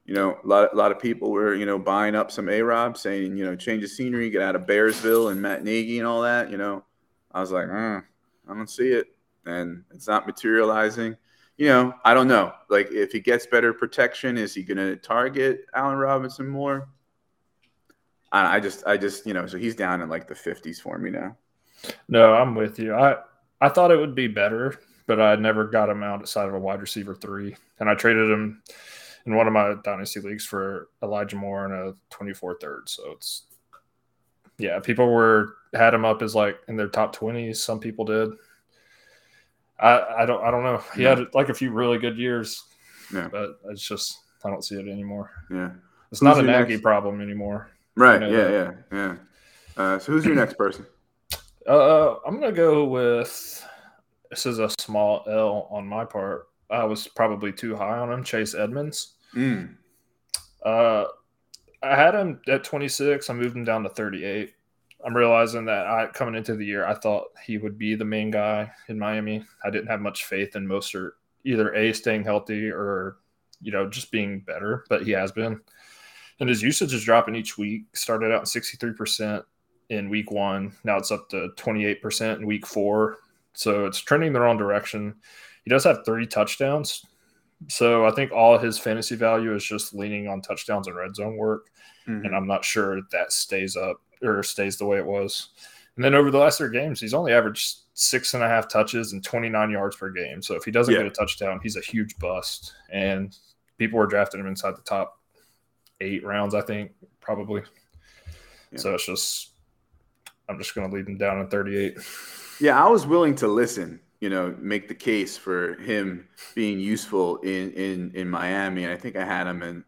You know, a lot, a lot of people were you know buying up some A Rob, saying you know change the scenery, get out of Bearsville and Matt Nagy and all that. You know, I was like, mm, I don't see it, and it's not materializing. You know, I don't know. Like, if he gets better protection, is he going to target Allen Robinson more? I, I just, I just, you know, so he's down in like the 50s for me now. No, I'm with you. I I thought it would be better, but I never got him out outside of a wide receiver three, and I traded him in one of my dynasty leagues for Elijah Moore and a 24 third. So it's yeah, people were had him up as like in their top 20s. Some people did. I I don't I don't know. He Yeah. had like a few really good years, Yeah. but it's just I don't see it anymore. Yeah. It's not a Nagy problem anymore. Right. know Yeah. Yeah. Yeah. Uh, so who's your next person? Uh, I'm gonna go with this is a small L on my part. I was probably too high on him, Chase Edmonds. Mm. Uh, I had him at 26. I moved him down to 38. I'm realizing that I coming into the year, I thought he would be the main guy in Miami. I didn't have much faith in Mostert, either a staying healthy or you know just being better, but he has been. And his usage is dropping each week. Started out at 63% in week one. Now it's up to 28% in week four. So it's trending the wrong direction. He does have three touchdowns. So I think all his fantasy value is just leaning on touchdowns and red zone work. Mhm. And I'm not sure that stays up or stays the way it was. And then over the last three games, he's only averaged six and a half touches and 29 yards per game. So if he doesn't Yeah. get a touchdown, he's a huge bust. And people were drafting him inside the top eight rounds, I think, probably. Yeah. So it's just, I'm just going to leave him down at 38. Yeah, I was willing to listen. You know, make the case for him being useful in in in Miami, and I think I had him in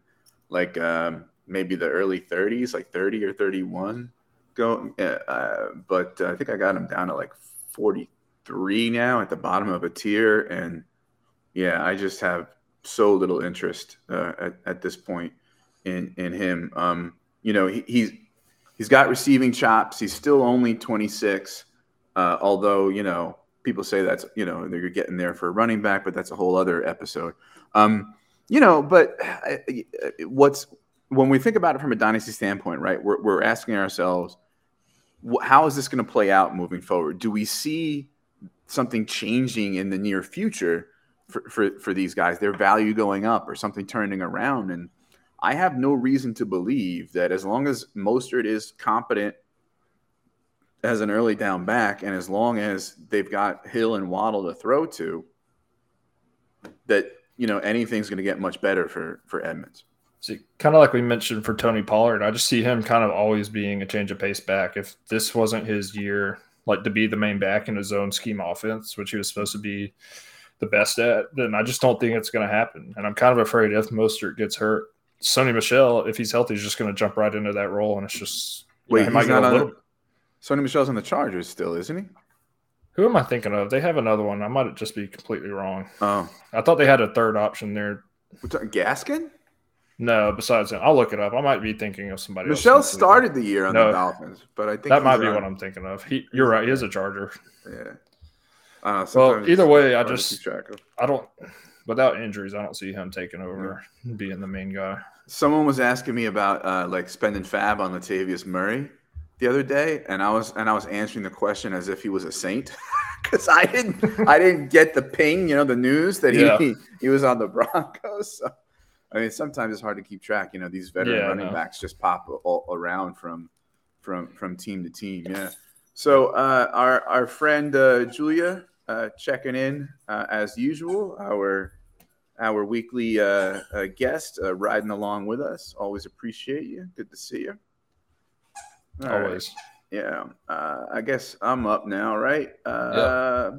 like um, maybe the early 30s, like 30 or 31. Go, uh, uh, but uh, I think I got him down to like 43 now at the bottom of a tier, and yeah, I just have so little interest uh, at at this point in in him. Um, you know, he, he's he's got receiving chops. He's still only 26. Uh, although you know people say that's you know they're getting there for a running back, but that's a whole other episode. Um, you know, but uh, what's when we think about it from a dynasty standpoint, right? We're, we're asking ourselves, how is this going to play out moving forward? Do we see something changing in the near future for, for, for these guys, their value going up or something turning around? And I have no reason to believe that as long as Mostert is competent as an early down back, and as long as they've got Hill and Waddle to throw to, that you know anything's going to get much better for for Edmonds. See, kind of like we mentioned for Tony Pollard, I just see him kind of always being a change of pace back. If this wasn't his year, like to be the main back in his own scheme offense, which he was supposed to be the best at, then I just don't think it's going to happen. And I'm kind of afraid if Mostert gets hurt, Sony Michel, if he's healthy, is just going to jump right into that role, and it's just Wait, know, he might he's not on. little. The, Sony Michel's on the Chargers still, isn't he? Who am I thinking of? They have another one. I might just be completely wrong. Oh, I thought they had a third option there. Gaskin. No, besides him, I'll look it up. I might be thinking of somebody. else Michel started the year on No. the Dolphins, but I think That might be on- what I'm thinking of. He, you're right. He is a Charger. Yeah. Uh, I don't know, Well, either way, I just- track of. I don't. Without injuries, I don't see him taking over and being the main guy. Someone was asking me about uh, like spending fab on Latavius Murray the other day, and I was and I was answering the question as if he was a saint because I didn't I didn't get the ping, you know, the news that he Yeah. he was on the Broncos. So, I mean, sometimes it's hard to keep track. You know, these veteran Yeah, running backs just pop all around from from from team to team. Yeah. So uh, our our friend uh, Julia uh, checking in uh, as usual. Our our weekly uh, uh, guest uh, riding along with us. Always appreciate you. Good to see you. All right. Always. Yeah. Uh, I guess I'm up now, right? Uh,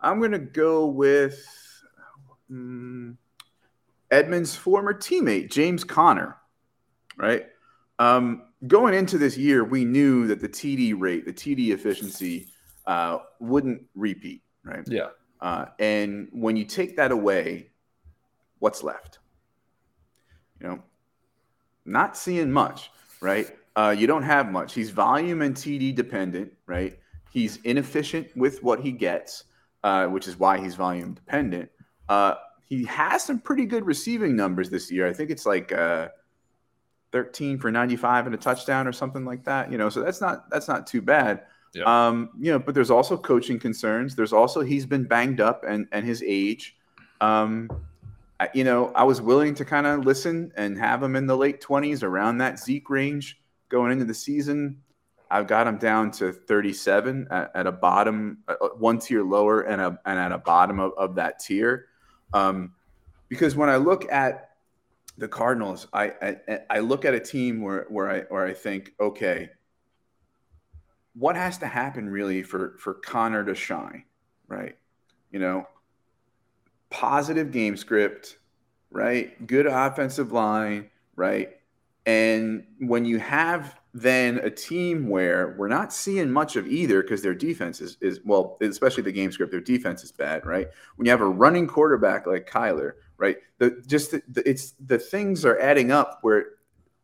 I'm going to go with mm, Edmonds' former teammate, James Conner, right? Um, going into this year, we knew that the TD rate, the TD efficiency, uh, wouldn't repeat, right? Yeah. Uh, and when you take that away, what's left? You know, not seeing much, right? Uh, you don't have much. He's volume and TD dependent, right? He's inefficient with what he gets, uh, which is why he's volume dependent. Uh, he has some pretty good receiving numbers this year. I think it's like uh, 13 for 95 and a touchdown or something like that. You know, so that's not that's not too bad. Yeah. Um, you know, but there's also coaching concerns. There's also he's been banged up and and his age. Um, You know, I was willing to kind of listen and have him in the late 20s around that Zeke range going into the season. I've got him down to 37 at, at a bottom, uh, one tier lower, and a and at a bottom of, of that tier. Um, because when I look at the Cardinals, I, I I look at a team where where I where I think, okay, what has to happen really for for Conner to shine, right? You know, positive game script, right? Good offensive line, right? And when you have then a team where we're not seeing much of either because their defense is, is well, especially the game script, their defense is bad, right? When you have a running quarterback like Kyler, right? The just the, the, it's the things are adding up where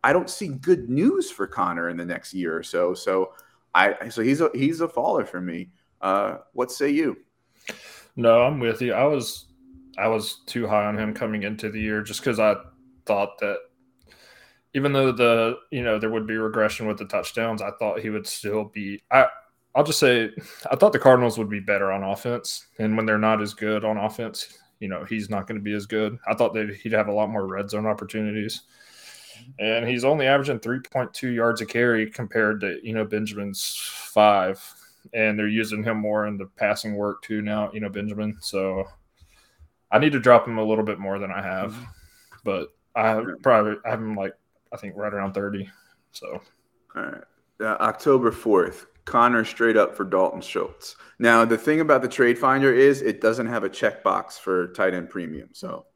I don't see good news for Conner in the next year or so. So I so he's a he's a faller for me. Uh, what say you? No, I'm with you. I was I was too high on him coming into the year just because I thought that even though the you know there would be regression with the touchdowns, I thought he would still be. I I'll just say I thought the Cardinals would be better on offense, and when they're not as good on offense, you know he's not going to be as good. I thought that he'd have a lot more red zone opportunities, and he's only averaging three point two yards a carry compared to you know Benjamin's five, and they're using him more in the passing work too now. You know Benjamin, so I need to drop him a little bit more than I have, but I probably I have him like I think right around 30. So, all right. Uh, October 4th, Conner straight up for Dalton Schultz. Now, the thing about the trade finder is it doesn't have a checkbox for tight end premium. So,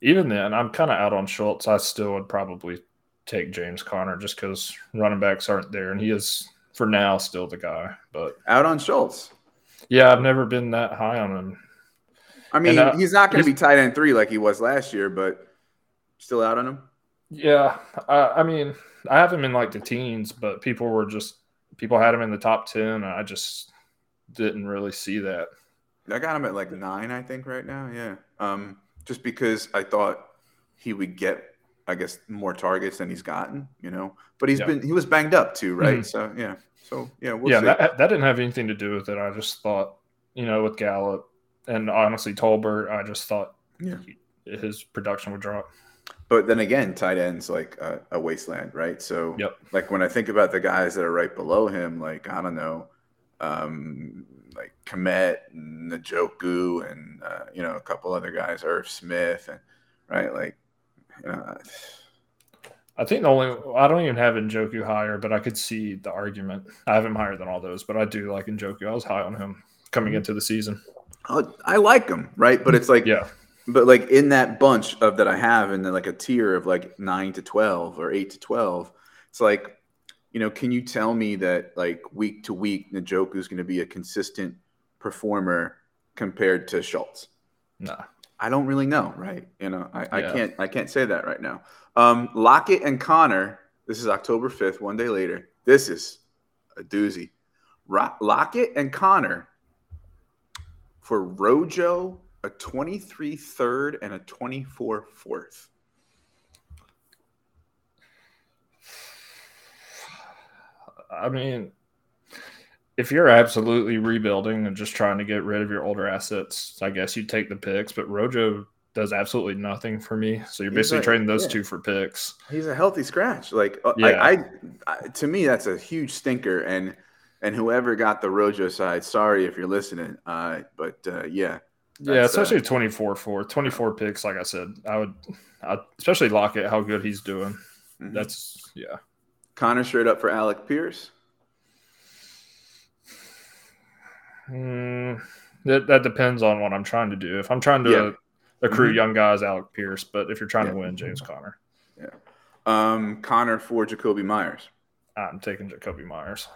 even then, I'm kind of out on Schultz. I still would probably take James Conner just because running backs aren't there. And he is, for now, still the guy. But out on Schultz. Yeah, I've never been that high on him. I mean, uh, he's not going to be tight end three like he was last year, but still out on him. Yeah, uh, I mean, I have him in like the teens, but people were just people had him in the top ten. I just didn't really see that. I got him at like nine, I think, right now. Yeah, um, just because I thought he would get, I guess, more targets than he's gotten. You know, but he's yeah. been he was banged up too, right? Mm-hmm. So yeah, so yeah, we'll yeah, that, that didn't have anything to do with it. I just thought, you know, with Gallup and honestly Tolbert, I just thought yeah. his production would drop. But then again, tight ends like a, a wasteland, right? So, yep. like when I think about the guys that are right below him, like I don't know, um, like Kmet, and Njoku, and uh, you know a couple other guys, Irv Smith, and right, like you know. I think the only I don't even have Njoku higher, but I could see the argument. I have him higher than all those, but I do like Njoku. I was high on him coming mm-hmm. into the season. I like them, right? But it's like yeah but like in that bunch of that I have, and then like a tier of like nine to twelve or eight to twelve, it's like, you know, can you tell me that like week to week, Njoku is going to be a consistent performer compared to Schultz? No, I don't really know, right? You know, I, yeah. I can't I can't say that right now. Um, Lockett and Conner. This is October fifth, one day later. This is a doozy. Ro- Lockett and Conner for Rojo a 23 third and a 24 fourth. I mean, if you're absolutely rebuilding and just trying to get rid of your older assets, I guess you take the picks. But Rojo does absolutely nothing for me. So you're basically trading those yeah. two for picks. He's a healthy scratch. Like uh, yeah. I, I, I, to me, that's a huge stinker. And and whoever got the Rojo side, sorry if you're listening. Uh, but uh, yeah, yeah, especially uh, 24 4. 24 picks, like I said. I would, I'd, especially Lockett, how good he's doing. Mm-hmm. That's, yeah. Conner straight up for Alec Pierce. Mm, that, that depends on what I'm trying to do. If I'm trying to yeah. accrue mm-hmm. young guys, Alec Pierce. But if you're trying yeah. to win, James Conner. Yeah. Um, Conner for Jakobi Meyers. I'm taking Jakobi Meyers.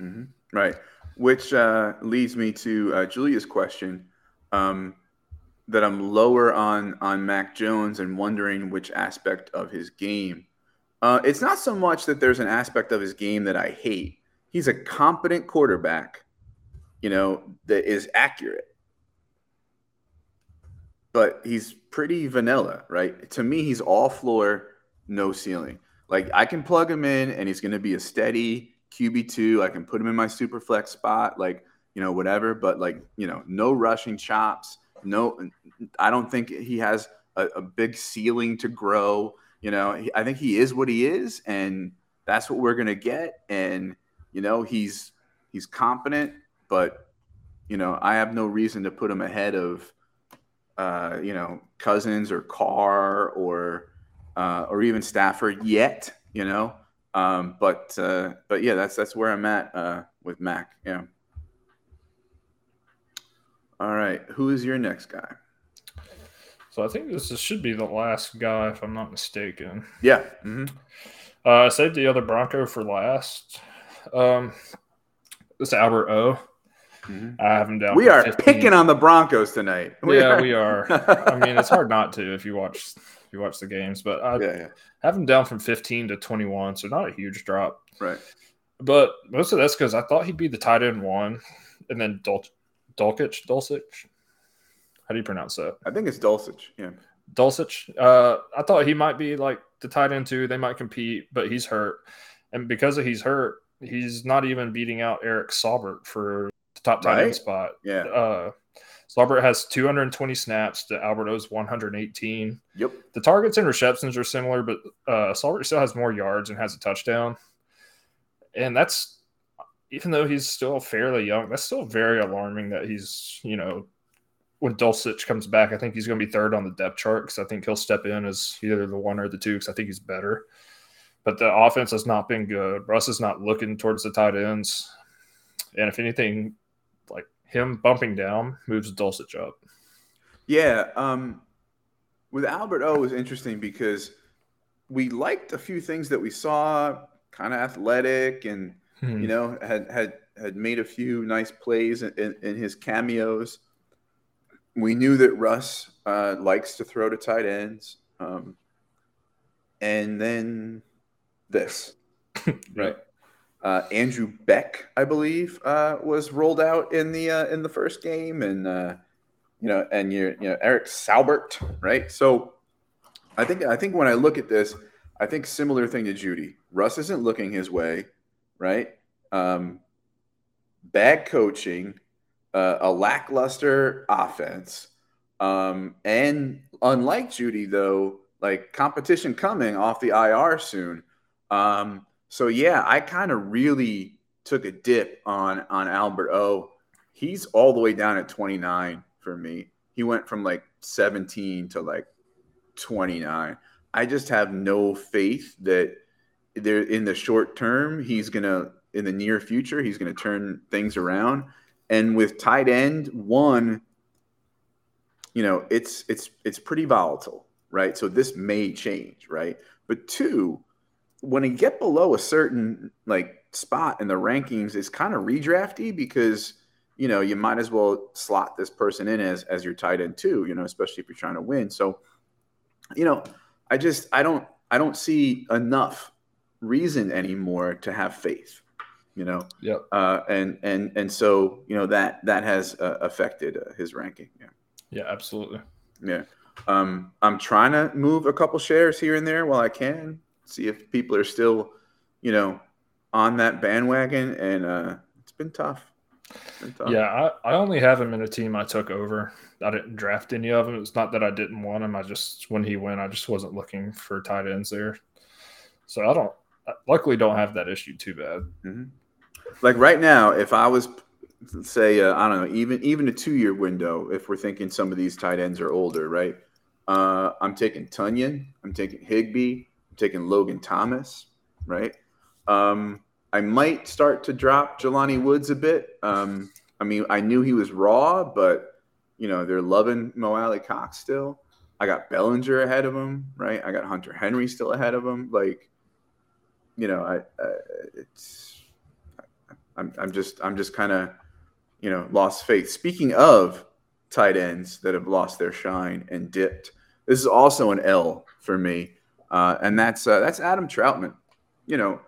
Mm-hmm. Right. Which uh, leads me to uh, Julia's question um, that I'm lower on on Mac Jones and wondering which aspect of his game. Uh, it's not so much that there's an aspect of his game that I hate. He's a competent quarterback, you know, that is accurate. But he's pretty vanilla, right? To me, he's all floor, no ceiling. Like I can plug him in and he's going to be a steady QB2. I can put him in my super flex spot, like, you know, whatever, but like, you know, no rushing chops. No, I don't think he has a, a big ceiling to grow. You know, he, I think he is what he is, and that's what we're going to get. And, you know, he's, he's competent, but, you know, I have no reason to put him ahead of, uh, you know, Cousins or Carr or, uh, or even Stafford yet, you know. Um, but uh, but yeah, that's that's where I'm at uh, with Mac. Yeah. All right, who is your next guy? So I think this is, should be the last guy, if I'm not mistaken. Yeah. Mm-hmm. Uh, I saved the other Bronco for last. Um, this Albert O. Mm-hmm. I have him down. We are 15. picking on the Broncos tonight. We yeah, are. we are. I mean, it's hard not to if you watch if you watch the games, but I yeah, yeah. have him down from 15 to 21, so not a huge drop. Right. But most of that's because I thought he'd be the tight end one, and then Dul- Dulcich, Dulcich. How do you pronounce that? I think it's Dulcich. Yeah. Dulcich. Uh, I thought he might be like the tight end two. They might compete, but he's hurt, and because he's hurt, he's not even beating out Eric Saubert for the top tight right? end spot. Yeah. Uh, Saubert has 220 snaps to Albert O's 118. Yep. The targets and receptions are similar, but uh, Saubert still has more yards and has a touchdown. And that's even though he's still fairly young, that's still very alarming that he's, you know, when Dulcich comes back, I think he's going to be third on the depth chart because I think he'll step in as either the one or the two because I think he's better. But the offense has not been good. Russ is not looking towards the tight ends. And if anything, like him bumping down moves Dulcich up. Yeah. Um, with Albert O was interesting because we liked a few things that we saw, kind of athletic and, hmm. you know, had, had, had made a few nice plays in, in, in his cameos. We knew that Russ uh, likes to throw to tight ends. Um, and then this, right? Uh, Andrew Beck, I believe, uh, was rolled out in the uh, in the first game, and uh, you know, and you you know Eric Saubert, right? So, I think I think when I look at this, I think similar thing to Jeudy. Russ isn't looking his way, right? Um, bad coaching, uh, a lackluster offense, um, and unlike Jeudy, though, like competition coming off the IR soon. Um, so yeah, I kind of really took a dip on on Albert O. He's all the way down at 29 for me. He went from like 17 to like 29. I just have no faith that there in the short term he's gonna in the near future he's gonna turn things around. And with tight end one, you know, it's it's it's pretty volatile, right? So this may change, right? But two, when you get below a certain like spot in the rankings, it's kind of redrafty because you know you might as well slot this person in as as your tight end too. You know, especially if you're trying to win. So, you know, I just I don't I don't see enough reason anymore to have faith. You know, yeah, uh, and and and so you know that that has uh, affected uh, his ranking. Yeah, yeah, absolutely. Yeah. Um, I'm trying to move a couple shares here and there while I can see if people are still, you know, on that bandwagon. And uh, it's been tough. It's been tough. Yeah, I, I only have him in a team I took over. I didn't draft any of them. It's not that I didn't want him. I just when he went, I just wasn't looking for tight ends there. So I don't. I luckily, don't have that issue too bad. Mm-hmm. Like right now, if I was say uh, I don't know, even even a two year window, if we're thinking some of these tight ends are older, right? Uh, I'm taking Tonyan, I'm taking Higbee, taking Logan Thomas, right? Um, I might start to drop Jelani Woods a bit. Um, I mean, I knew he was raw, but you know they're loving Mo Alie-Cox still. I got Bellinger ahead of him, right? I got Hunter Henry still ahead of him. Like, you know, I, I it's I'm I'm just I'm just kind of you know lost faith. Speaking of tight ends that have lost their shine and dipped, this is also an L for me uh, and that's uh, that's Adam Trautman. You know,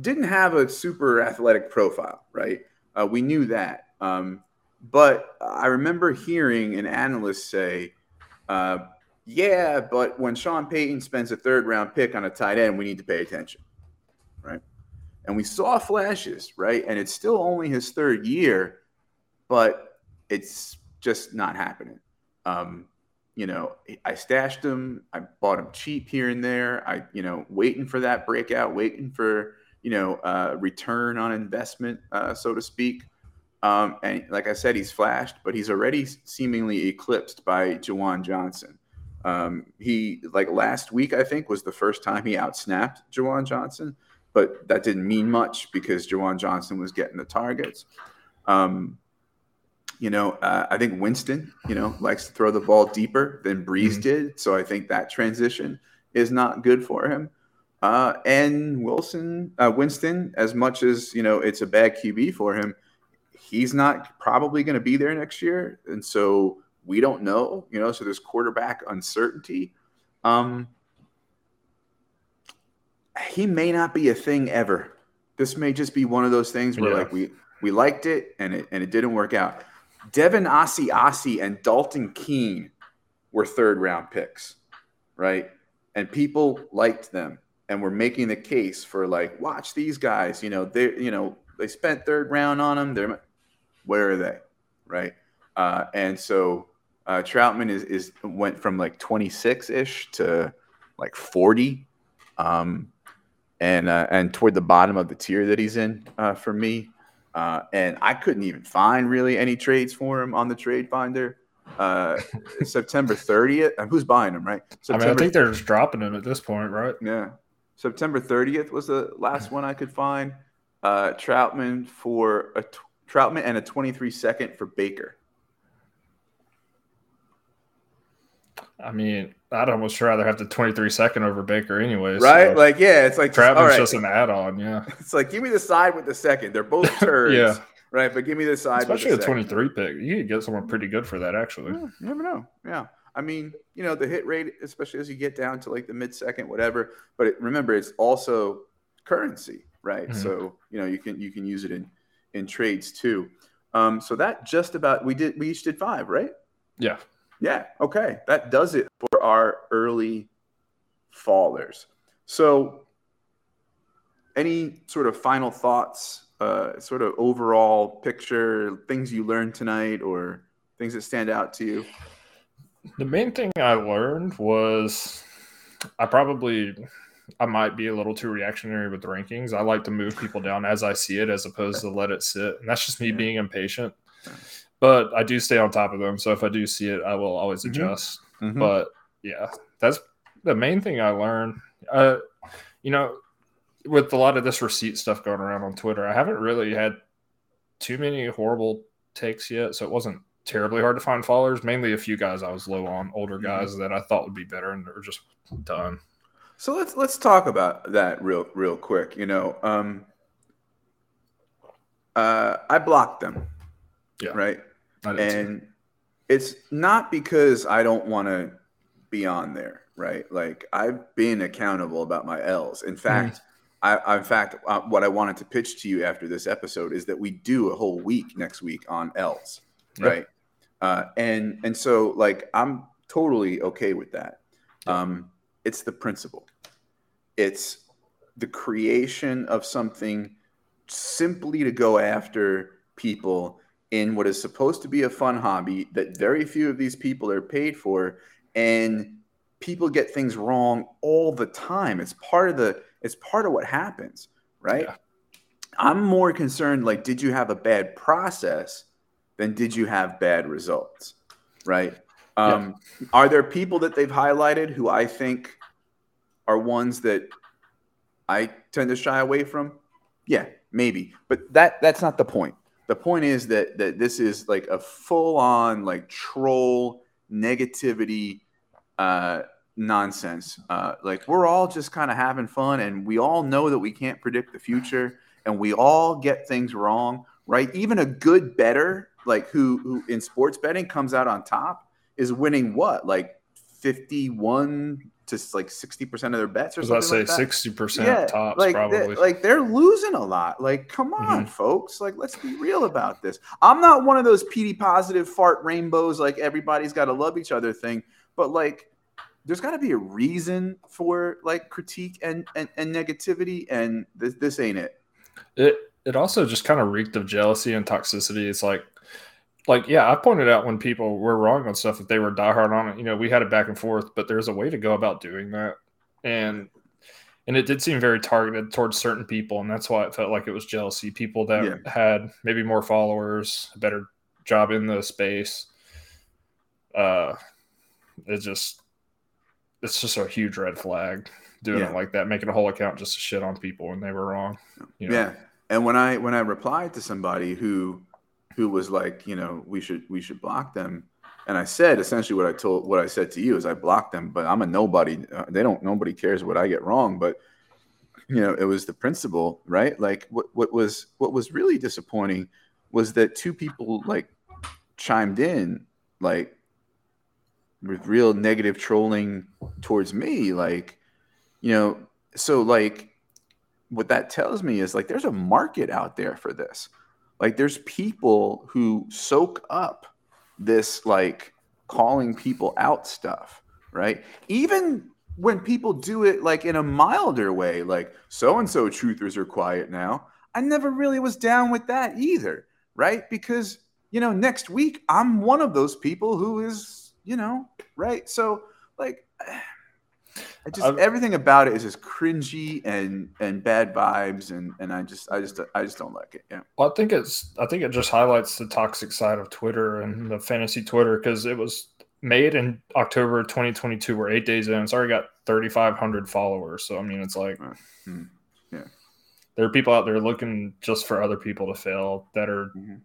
didn't have a super athletic profile, right? Uh, we knew that, Um, but I remember hearing an analyst say, uh, "Yeah, but when Sean Payton spends a third round pick on a tight end, we need to pay attention." Right? And we saw flashes, right? And it's still only his third year, but it's just not happening. Um, you know, I stashed them. I bought them cheap here and there. I, you know, waiting for that breakout, waiting for, you know, uh, return on investment, uh, so to speak. Um, and like I said, he's flashed, but he's already seemingly eclipsed by Juwan Johnson. Um, he, like last week, I think, was the first time he outsnapped Juwan Johnson, but that didn't mean much because Juwan Johnson was getting the targets. Um, you know, uh, I think Winston, you know, likes to throw the ball deeper than Brees mm-hmm. did. So I think that transition is not good for him. Uh, and Wilson, uh, Winston, as much as you know, it's a bad QB for him. He's not probably going to be there next year, and so we don't know. You know, so there's quarterback uncertainty. Um, he may not be a thing ever. This may just be one of those things where, yeah. like, we we liked it and it and it didn't work out. Devin Asiasi and Dalton Keene were third round picks, right? And people liked them and were making the case for like, watch these guys. You know, they you know they spent third round on them. They're where are they, right? Uh, and so uh, Trautman is is went from like 26 ish to like 40, um, and uh, and toward the bottom of the tier that he's in uh, for me. Uh, and I couldn't even find really any trades for him on the trade finder. Uh, September 30th. Who's buying him, right? September, I mean, I think they're just dropping him at this point, right? Yeah. September 30th was the last one I could find. Uh, Trautman for a t- Trautman and a 23 second for Baker. I mean, I'd almost rather have the 23 second over Baker anyways. Right? So like, yeah, it's like Travis right. just an add on. Yeah. It's like, give me the side with the second. They're both turds. yeah. Right. But give me the side Especially with the, 23 pick. You could get someone pretty good for that, actually. Yeah, you never know. Yeah. I mean, you know, the hit rate, especially as you get down to like the mid second, whatever. But it, remember, it's also currency, right? Mm-hmm. So, you know, you can you can use it in in trades too. Um, so that just about we did we each did five, right? Yeah. Yeah. Okay. That does it for our early fallers. So, any sort of final thoughts, uh, sort of overall picture, things you learned tonight, or things that stand out to you? The main thing I learned was I probably I might be a little too reactionary with rankings. I like to move people down as I see it as opposed to let it sit. And that's just me being impatient but I do stay on top of them. So if I do see it, I will always mm-hmm. adjust. Mm-hmm. But yeah, that's the main thing I learned. Uh, you know, with a lot of this receipt stuff going around on Twitter, I haven't really had too many horrible takes yet. So it wasn't terribly hard to find followers. Mainly a few guys I was low on, older mm-hmm. guys mm-hmm. that I thought would be better, and they're just done. So let's let's talk about that real real quick. You know, um, uh, I blocked them. Yeah. Right and it's not because I don't want to be on there, right? Like I've been accountable about my L's. In fact, mm. I, in fact, uh, what I wanted to pitch to you after this episode is that we do a whole week next week on L's, yep. right? Uh, and and so like I'm totally okay with that. Yep. Um, it's the principle. It's the creation of something simply to go after people in what is supposed to be a fun hobby that very few of these people are paid for and people get things wrong all the time. It's part of the it's part of what happens right? Yeah. i'm more concerned like did you have a bad process than did you have bad results right? Um, yeah. are there people that they've highlighted who i think are ones that i tend to shy away from? Yeah maybe. But that that's not the point the point is that that this is like a full on like troll negativity uh, nonsense. Uh, like we're all just kind of having fun, and we all know that we can't predict the future, and we all get things wrong, right? Even a good better, like who who in sports betting comes out on top, is winning what like 51 to like sixty percent of their bets I or was about to something say like that. sixty percent tops like probably. They're, like they're losing a lot. Like, come on, Mhm. folks. Like, let's be real about this. I'm not one of those PD positive fart rainbows. Like everybody's got to love each other thing. But like, there's got to be a reason for like critique and and, and negativity. And this this ain't it. it it also just kind of reeked of jealousy and toxicity. It's like like yeah, I pointed out when people were wrong on stuff that they were diehard on it. You know, we had it back and forth, but there's a way to go about doing that. And and it did seem very targeted towards certain people, and that's why it felt like it was jealousy. People that Yeah. had maybe more followers, a better job in the space. Uh it just it's just a huge red flag doing Yeah. it like that, making a whole account just to shit on people when they were wrong. You know? Yeah. And when I when I replied to somebody who who was like, you know, we should we should block them, and I said essentially what I told what I said to you is I blocked them, but I'm a nobody. Uh, they don't nobody cares what I get wrong, but you know, it was the principle, right? Like what what was what was really disappointing was that two people like chimed in like with real negative trolling towards me like you know so like what that tells me is like there's a market out there for this. Like there's people who soak up this like calling people out stuff, right? Even when people do it like in a milder way, like so and so truthers are quiet now. I never really was down with that either, right? Because you know, next week I'm one of those people who is, you know, right? So like I just I've- everything about it is just cringy and and bad vibes and and I just I just I just don't like it. Yeah. Well, I think it's I think it just highlights the toxic side of Twitter and the fantasy Twitter because it was made in October 2022. We're eight days in. It's already got 3,500 followers. So I mean, it's like Hmm. Yeah. there are people out there looking just for other people to fail that are. Mhm.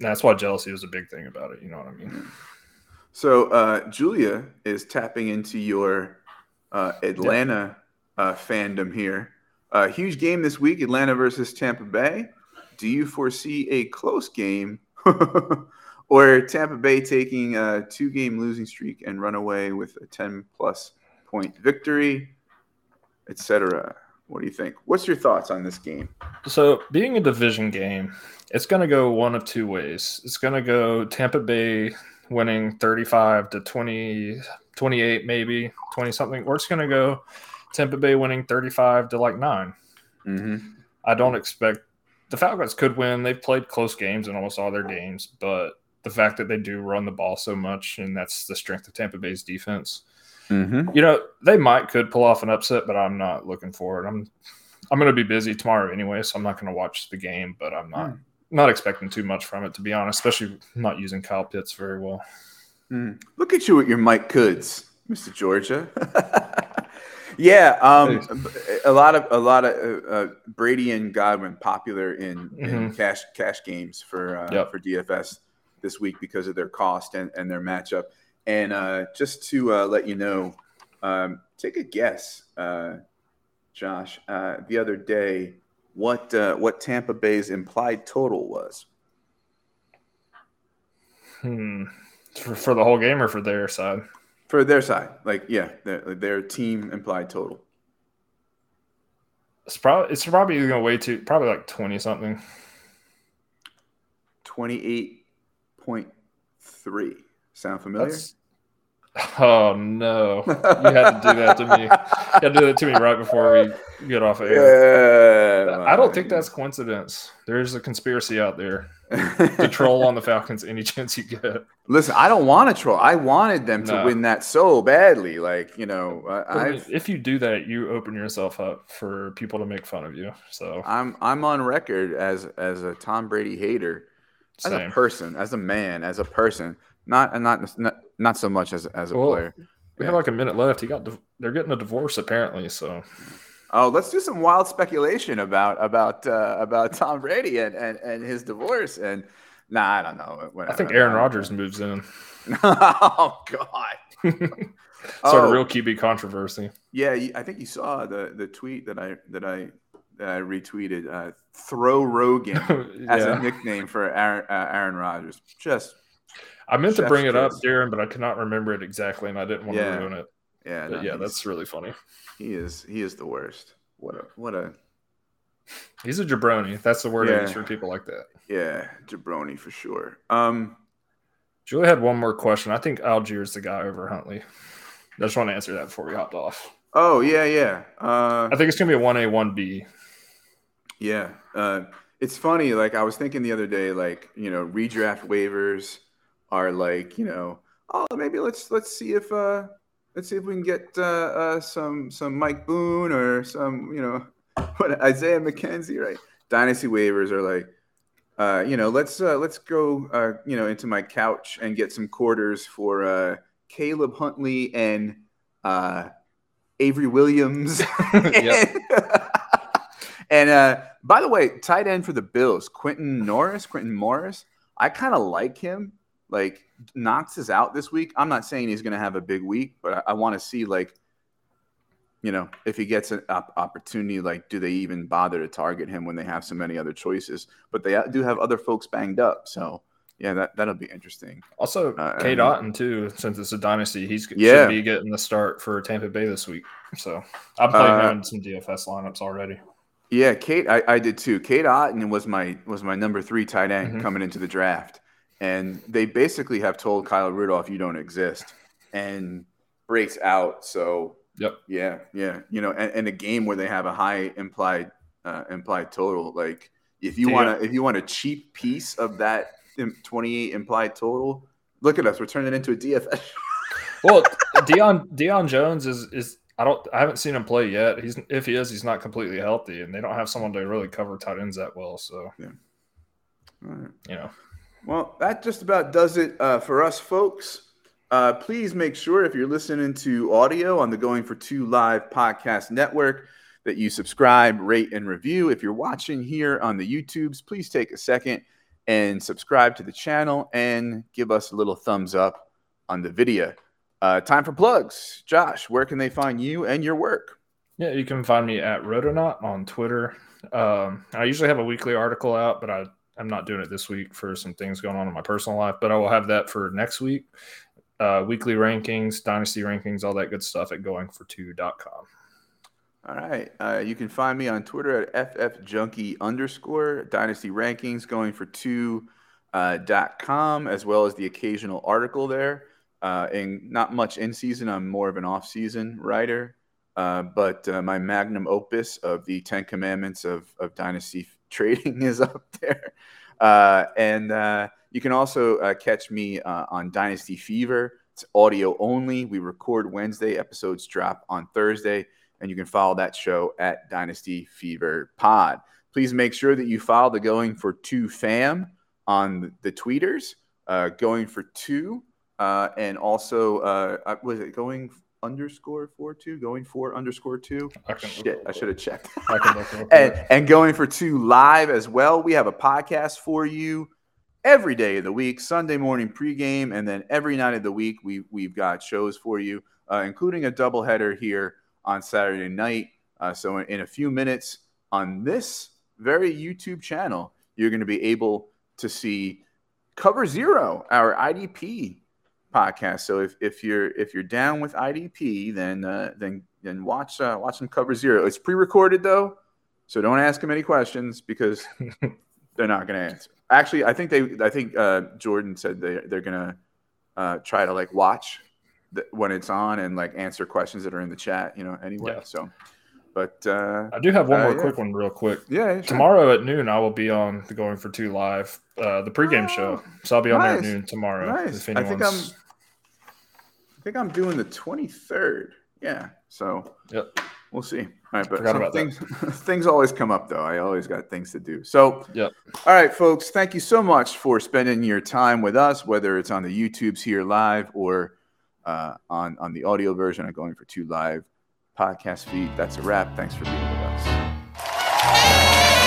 That's why jealousy is a big thing about it. You know what I mean? So uh, Julia is tapping into your uh, Atlanta uh, fandom here. Uh, huge game this week: Atlanta versus Tampa Bay. Do you foresee a close game, or Tampa Bay taking a two-game losing streak and run away with a ten-plus point victory, etc.? What do you think? What's your thoughts on this game? So, being a division game, it's going to go one of two ways. It's going to go Tampa Bay winning 35 to 20, 28, maybe 20 something, or it's going to go Tampa Bay winning 35 to like nine. Mm-hmm. I don't expect the Falcons could win. They've played close games in almost all their games, but the fact that they do run the ball so much, and that's the strength of Tampa Bay's defense. Mm-hmm. You know, they might could pull off an upset, but I'm not looking for it. I'm I'm going to be busy tomorrow anyway, so I'm not going to watch the game. But I'm not not expecting too much from it, to be honest. Especially not using Kyle Pitts very well. Mm. Look at you with your Mike Goods, Mr. Georgia. yeah, um, a lot of a lot of uh, uh, Brady and Godwin popular in, in Mhm. cash cash games for uh, Yep. for DFS this week because of their cost and, and their matchup. And uh, just to uh, let you know, um, take a guess, uh, Josh. Uh, the other day, what uh, what Tampa Bay's implied total was? Hmm. For, for the whole game or for their side? For their side, like yeah, their, their team implied total. It's probably it's probably going to way too probably like twenty something. 28.3. Sound familiar? That's oh no! You had to do that to me. You had to do that to me right before we get off of air. Yeah. I don't think that's coincidence. There's a conspiracy out there to troll on the Falcons any chance you get. Listen, I don't want to troll. I wanted them to No. win that so badly. Like, you know, I, I mean, I've, if you do that, you open yourself up for people to make fun of you. So I'm I'm on record as as a Tom Brady hater, as a person, as a man, as a person. Not and not not, not so much as as a Well, player. We have like a minute left. He got they're getting a divorce apparently. So Oh, let's do some wild speculation about about uh, about Tom Brady and, and, and his divorce. And nah, I don't know. I think Aaron Rodgers moves in. oh God. Sort Oh. of real QB controversy. Yeah, I think you saw the the tweet that I that I that I retweeted. Uh, throw Rogan as a nickname for Aaron, uh, Aaron Rodgers. Just I meant to bring it up. Darren, but I cannot remember it exactly, and I didn't want Yeah. to ruin it. Yeah, no, yeah, that's really funny. he is he is the worst. What a what a He's a jabroni. That's the word I use for people like that. yeah jabroni for sure. Um, Julie had one more question. I think Allgeier's the guy over Huntley. I just want to answer that before we hopped off. oh yeah, yeah. Uh, I think it's gonna be a one A one B. Yeah. Uh, it's funny. Like I was thinking the other day, like, you know, redraft waivers are like, you know, oh, maybe let's, let's see if, uh, let's see if we can get, uh, uh, some, some Mike Boone or some, you know, what Isaiah McKenzie, right? Dynasty waivers are like, uh, you know, let's, uh, let's go, uh, you know, into my couch and get some quarters for, uh, Caleb Huntley and, uh, Avery Williams. And uh, by the way, tight end for the Bills, Quintin Norris, Quintin Morris. I kind of like him. Like Knox is out this week. I'm not saying he's going to have a big week, but I, I want to see like, you know, if he gets an op- opportunity, like, do they even bother to target him when they have so many other choices? But they do have other folks banged up, so yeah, that that'll be interesting. Also, Uh, Cade Otton too. Since it's a dynasty, he's Yeah. should be getting the start for Tampa Bay this week. So I'm playing Uh, him in some DFS lineups already. Yeah, Cade, I, I did too. Cade Otton was my was my number three tight end Mhm. coming into the draft, and they basically have told Kyle Rudolph you don't exist, and breaks out. So Yep. yeah, yeah, you know, and, and a game where they have a high implied uh, implied total, like if you want to if you want a cheap piece of that twenty eight implied total, look at us, we're turning it into a DFS. Well, Deion Deion Jones is is I don't I haven't seen him play yet. He's if he is, he's not completely healthy, and they don't have someone to really cover tight ends that well. So All right. you know, Well, that just about does it uh, for us, folks. Uh, please make sure if you're listening to audio on the Going for Two Live podcast network that you subscribe, rate, and review. If you're watching here on the YouTubes, please take a second and subscribe to the channel and give us a little thumbs up on the video. Uh, time for plugs. Josh, where can they find you and your work? yeah, you can find me at Rotonaut on Twitter. Um, I usually have a weekly article out, but I I'm not doing it this week for some things going on in my personal life. But I will have that for next week. Uh, weekly rankings, dynasty rankings, all that good stuff at goingfor2.com. All right. Uh, you can find me on Twitter at ffjunkie underscore dynasty rankings going for two uh, dot com as well as the occasional article there. Uh, and not much in season. I'm more of an off season writer. Uh, but uh, my magnum opus of the Ten Commandments of, of dynasty trading is up there. Uh, and uh, you can also uh, catch me uh, on Dynasty Fever. It's audio only. We record Wednesday, episodes drop on Thursday and you can follow that show at Dynasty Fever Pod. Please make sure that you follow the Going for Two fam on the tweeters, uh, Going for Two, uh, and also was it Going underscore four two, Going for underscore two? I Shit, I should have checked. I can look real and, and Going for Two live as well. We have a podcast for you every day of the week, Sunday morning pregame, and then every night of the week we we've got shows for you, uh, including a doubleheader here on Saturday night. Uh, so in, in a few minutes on this very YouTube channel, you're going to be able to see Cover Zero, our IDP podcast. So if, if you're if you're down with IDP, then uh, then then watch uh, watch some Cover Zero. It's pre-recorded though, so don't ask them any questions because they're not going to answer. Actually, I think they I think uh, Jordan said they they're going to uh, try to like watch the, when it's on and like answer questions that are in the chat. You know, anyway. Yeah. So, but uh, I do have one Uh, more yeah. quick one, real quick. yeah, sure. Tomorrow at noon, I will be on the Going for Two live, uh, the pregame Oh, show. So I'll be on there at noon tomorrow. Nice. If I think I'm. I think I'm doing the 23rd. Yeah. So Yep. we'll see. All right, but Forgot some that. things things always come up though. I always got things to do. So Yep. All right, folks. Thank you so much for spending your time with us, whether it's on the YouTubes here live or uh, on on the audio version of Going for Two Live podcast feed. That's a wrap. Thanks for being with us.